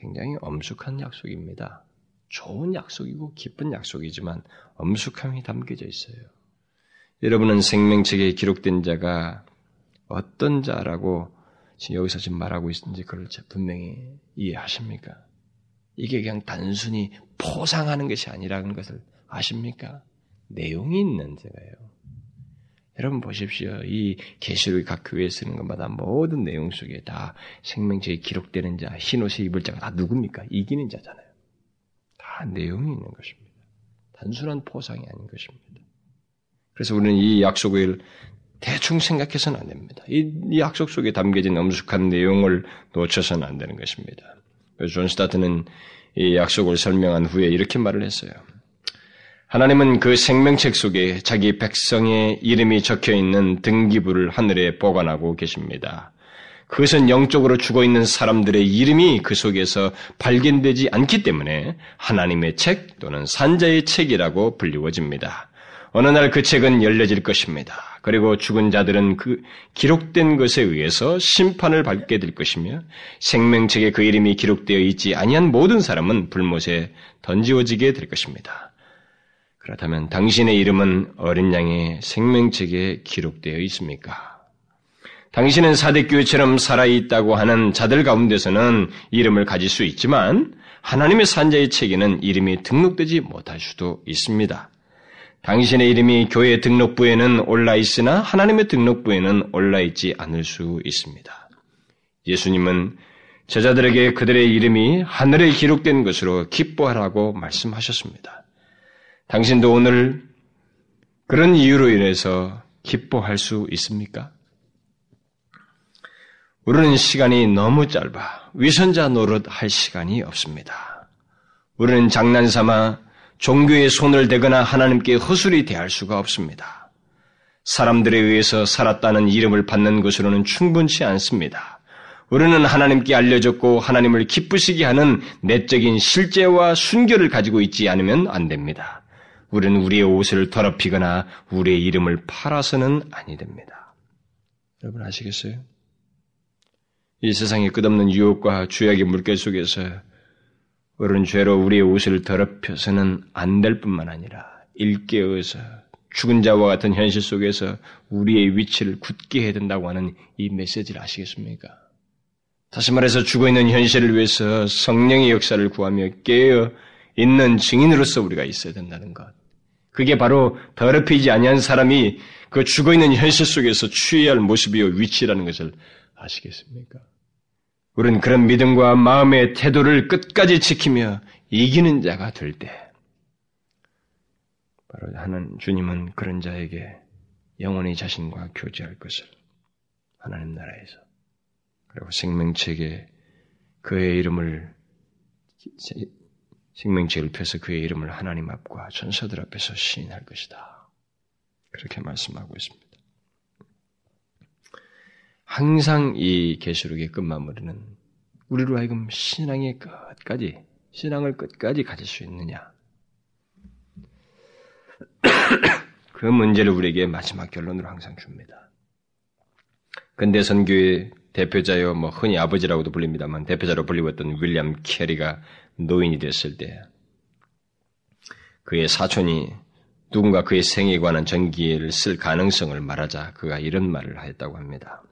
Speaker 1: 굉장히 엄숙한 약속입니다. 좋은 약속이고 기쁜 약속이지만 엄숙함이 담겨져 있어요. 여러분은 생명책에 기록된 자가 어떤 자라고 지금 여기서 지금 말하고 있는지 그걸 분명히 이해하십니까? 이게 그냥 단순히 포상하는 것이 아니라는 것을 아십니까? 내용이 있는 자가요. 여러분 보십시오. 이 계시록이 각 교회에 쓰는 것마다 모든 내용 속에 다 생명책에 기록되는 자, 흰옷에 입을 자가 다 누굽니까? 이기는 자잖아요. 다 내용이 있는 것입니다. 단순한 포상이 아닌 것입니다. 그래서 우리는 이 약속을 대충 생각해서는 안 됩니다. 이, 이 약속 속에 담겨진 엄숙한 내용을 놓쳐서는 안 되는 것입니다. 존 스토트는 이 약속을 설명한 후에 이렇게 말을 했어요. 하나님은 그 생명책 속에 자기 백성의 이름이 적혀 있는 등기부를 하늘에 보관하고 계십니다. 그것은 영적으로 죽어 있는 사람들의 이름이 그 속에서 발견되지 않기 때문에 하나님의 책 또는 산자의 책이라고 불리워집니다. 어느 날 그 책은 열려질 것입니다. 그리고 죽은 자들은 그 기록된 것에 의해서 심판을 받게 될 것이며 생명책에 그 이름이 기록되어 있지 아니한 모든 사람은 불못에 던지워지게 될 것입니다. 그렇다면 당신의 이름은 어린 양의 생명책에 기록되어 있습니까? 당신은 사대교회처럼 살아있다고 하는 자들 가운데서는 이름을 가질 수 있지만 하나님의 산자의 책에는 이름이 등록되지 못할 수도 있습니다. 당신의 이름이 교회 등록부에는 올라 있으나 하나님의 등록부에는 올라 있지 않을 수 있습니다. 예수님은 제자들에게 그들의 이름이 하늘에 기록된 것으로 기뻐하라고 말씀하셨습니다. 당신도 오늘 그런 이유로 인해서 기뻐할 수 있습니까? 우리는 시간이 너무 짧아 위선자 노릇 할 시간이 없습니다. 우리는 장난삼아 종교에 손을 대거나 하나님께 허술히 대할 수가 없습니다. 사람들에 의해서 살았다는 이름을 받는 것으로는 충분치 않습니다. 우리는 하나님께 알려졌고 하나님을 기쁘시게 하는 내적인 실제와 순결을 가지고 있지 않으면 안 됩니다. 우리는 우리의 옷을 더럽히거나 우리의 이름을 팔아서는 아니 됩니다. 여러분 아시겠어요? 이 세상의 끝없는 유혹과 죄악의 물결 속에서 어른 죄로 우리의 옷을 더럽혀서는 안 될 뿐만 아니라 일깨어서 죽은 자와 같은 현실 속에서 우리의 위치를 굳게 해야 된다고 하는 이 메시지를 아시겠습니까? 다시 말해서 죽어 있는 현실을 위해서 성령의 역사를 구하며 깨어 있는 증인으로서 우리가 있어야 된다는 것. 그게 바로 더럽히지 아니한 사람이 그 죽어 있는 현실 속에서 취해야 할 모습이요 위치라는 것을 아시겠습니까? 우리는 그런 믿음과 마음의 태도를 끝까지 지키며 이기는 자가 될 때, 바로 하는 주님은 그런 자에게 영원히 자신과 교제할 것을 하나님 나라에서 그리고 생명책에 그의 이름을 생명책을 펴서 그의 이름을 하나님 앞과 전사들 앞에서 시인할 것이다. 그렇게 말씀하고 있습니다. 항상 이 계시록의 끝마무리는 우리로 하여금 신앙의 끝까지 신앙을 끝까지 가질 수 있느냐 그 문제를 우리에게 마지막 결론으로 항상 줍니다. 근대 선교의 대표자요, 뭐 흔히 아버지라고도 불립니다만 대표자로 불리웠던 윌리엄 캐리가 노인이 됐을 때 그의 사촌이 누군가 그의 생에 관한 전기를 쓸 가능성을 말하자 그가 이런 말을 하였다고 합니다.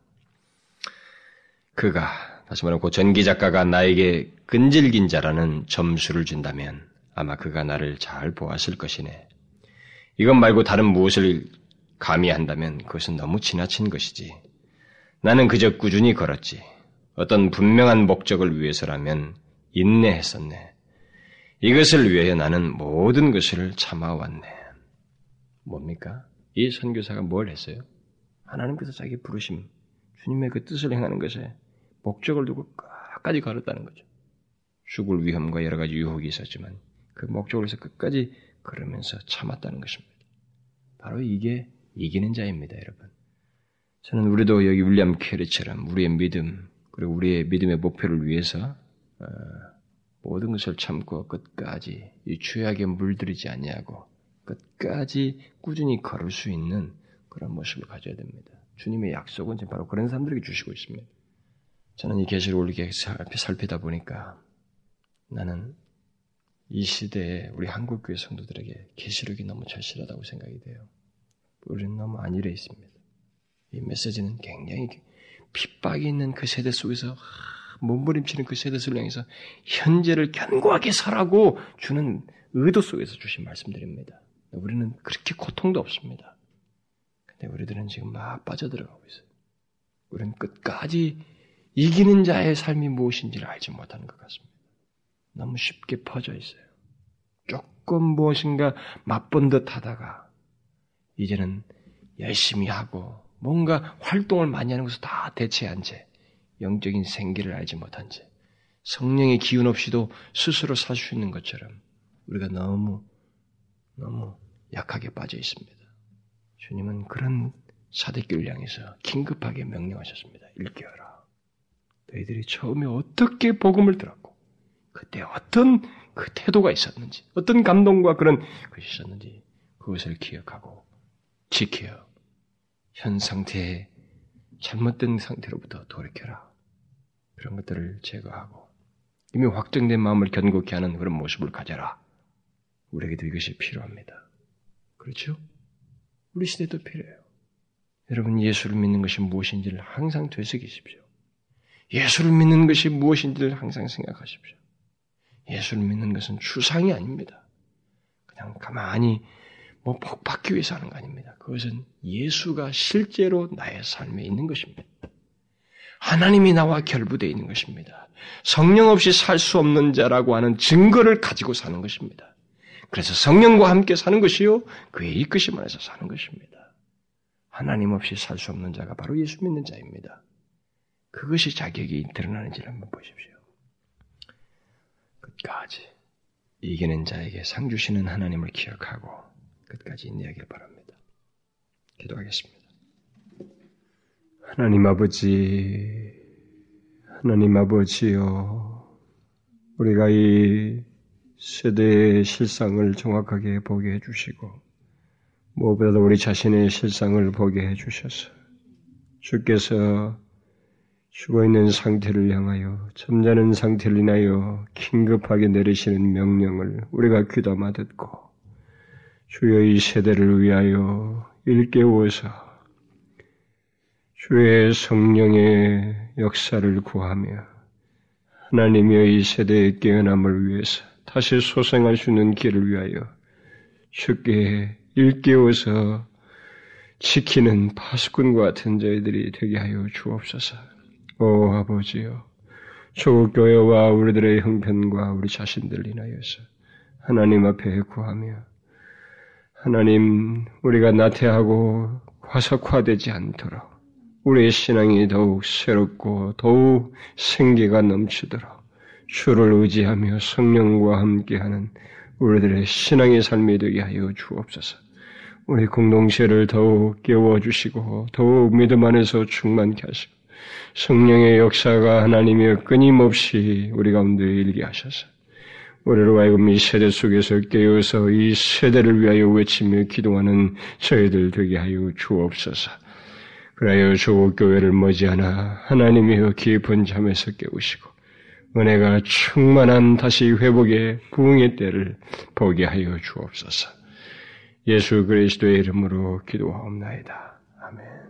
Speaker 1: 그가 다시 말하면 그 전기 작가가 나에게 끈질긴 자라는 점수를 준다면 아마 그가 나를 잘 보았을 것이네. 이것 말고 다른 무엇을 가미한다면 그것은 너무 지나친 것이지. 나는 그저 꾸준히 걸었지. 어떤 분명한 목적을 위해서라면 인내했었네. 이것을 위해 나는 모든 것을 참아왔네. 뭡니까? 이 선교사가 뭘 했어요? 하나님께서 자기 부르심, 주님의 그 뜻을 행하는 것에 목적을 두고 끝까지 걸었다는 거죠. 죽을 위험과 여러 가지 유혹이 있었지만 그 목적을 해서 끝까지 걸으면서 참았다는 것입니다. 바로 이게 이기는 자입니다, 여러분. 저는 우리도 여기 윌리엄 캐리처럼 우리의 믿음, 그리고 우리의 믿음의 목표를 위해서 어, 모든 것을 참고 끝까지 이 죄악에 물들이지 아니하고 끝까지 꾸준히 걸을 수 있는 그런 모습을 가져야 됩니다. 주님의 약속은 지금 바로 그런 사람들에게 주시고 있습니다. 저는 이 계시를 이렇게 살피다 보니까 나는 이 시대에 우리 한국교회 성도들에게 계시록이 너무 절실하다고 생각이 돼요. 우리는 너무 안일해 있습니다. 이 메시지는 굉장히 핍박이 있는 그 세대 속에서 몸부림치는 그 세대를 향해서 현재를 견고하게 살라고 주는 의도 속에서 주신 말씀드립니다. 우리는 그렇게 고통도 없습니다. 근데 우리들은 지금 막 빠져들어가고 있어요. 우리는 끝까지 이기는 자의 삶이 무엇인지를 알지 못하는 것 같습니다. 너무 쉽게 퍼져 있어요. 조금 무엇인가 맛본 듯 하다가 이제는 열심히 하고 뭔가 활동을 많이 하는 것을 다 대체한 채 영적인 생기를 알지 못한 채 성령의 기운 없이도 스스로 살 수 있는 것처럼 우리가 너무 너무 약하게 빠져 있습니다. 주님은 그런 사대교를 향해서 긴급하게 명령하셨습니다. 일깨어라. 너희들이 처음에 어떻게 복음을 들었고 그때 어떤 그 태도가 있었는지 어떤 감동과 그런 것이 있었는지 그것을 기억하고 지켜 현 상태에 잘못된 상태로부터 돌이켜라. 그런 것들을 제거하고 이미 확정된 마음을 견고케 하는 그런 모습을 가져라. 우리에게도 이것이 필요합니다. 그렇죠? 우리 시대도 필요해요. 여러분 예수를 믿는 것이 무엇인지를 항상 되새기십시오. 예수를 믿는 것이 무엇인지를 항상 생각하십시오. 예수를 믿는 것은 추상이 아닙니다. 그냥 가만히 뭐 복받기 위해서 하는 거 아닙니다. 그것은 예수가 실제로 나의 삶에 있는 것입니다. 하나님이 나와 결부되어 있는 것입니다. 성령 없이 살 수 없는 자라고 하는 증거를 가지고 사는 것입니다. 그래서 성령과 함께 사는 것이요, 그의 이끄심 안에서 사는 것입니다. 하나님 없이 살 수 없는 자가 바로 예수 믿는 자입니다. 그것이 자격이 드러나는지를 한번 보십시오. 끝까지 이기는 자에게 상 주시는 하나님을 기억하고 끝까지 인내하길 바랍니다. 기도하겠습니다. 하나님 아버지, 하나님 아버지요, 우리가 이 세대의 실상을 정확하게 보게 해주시고, 무엇보다도 우리 자신의 실상을 보게 해주셔서, 주께서 죽어 있는 상태를 향하여, 점잖은 상태를 인하여 긴급하게 내리시는 명령을 우리가 귀담아 듣고, 주여 이 세대를 위하여 일깨워서 주의 성령의 역사를 구하며 하나님의 이 세대의 깨어남을 위해서 다시 소생할 수 있는 길을 위하여 주께 일깨워서 지키는 파수꾼과 같은 저희들이 되게 하여 주옵소서. 오 아버지여, 조국 교회와 우리들의 형편과 우리 자신들 인하여서 하나님 앞에 구하며 하나님 우리가 나태하고 화석화되지 않도록 우리의 신앙이 더욱 새롭고 더욱 생기가 넘치도록 주를 의지하며 성령과 함께하는 우리들의 신앙의 삶이 되게 하여 주옵소서. 우리 공동체를 더욱 깨워주시고 더욱 믿음 안에서 충만케 하시고 성령의 역사가 하나님의 끊임없이 우리 가운데 일게 하셔서 우리로 하여금 이 세대 속에서 깨어서 이 세대를 위하여 외치며 기도하는 저희들 되게 하여 주옵소서. 그래야 조국 교회를 머지않아 하나님의 깊은 잠에서 깨우시고 은혜가 충만한 다시 회복의 부흥의 때를 보게 하여 주옵소서. 예수 그리스도의 이름으로 기도하옵나이다. 아멘.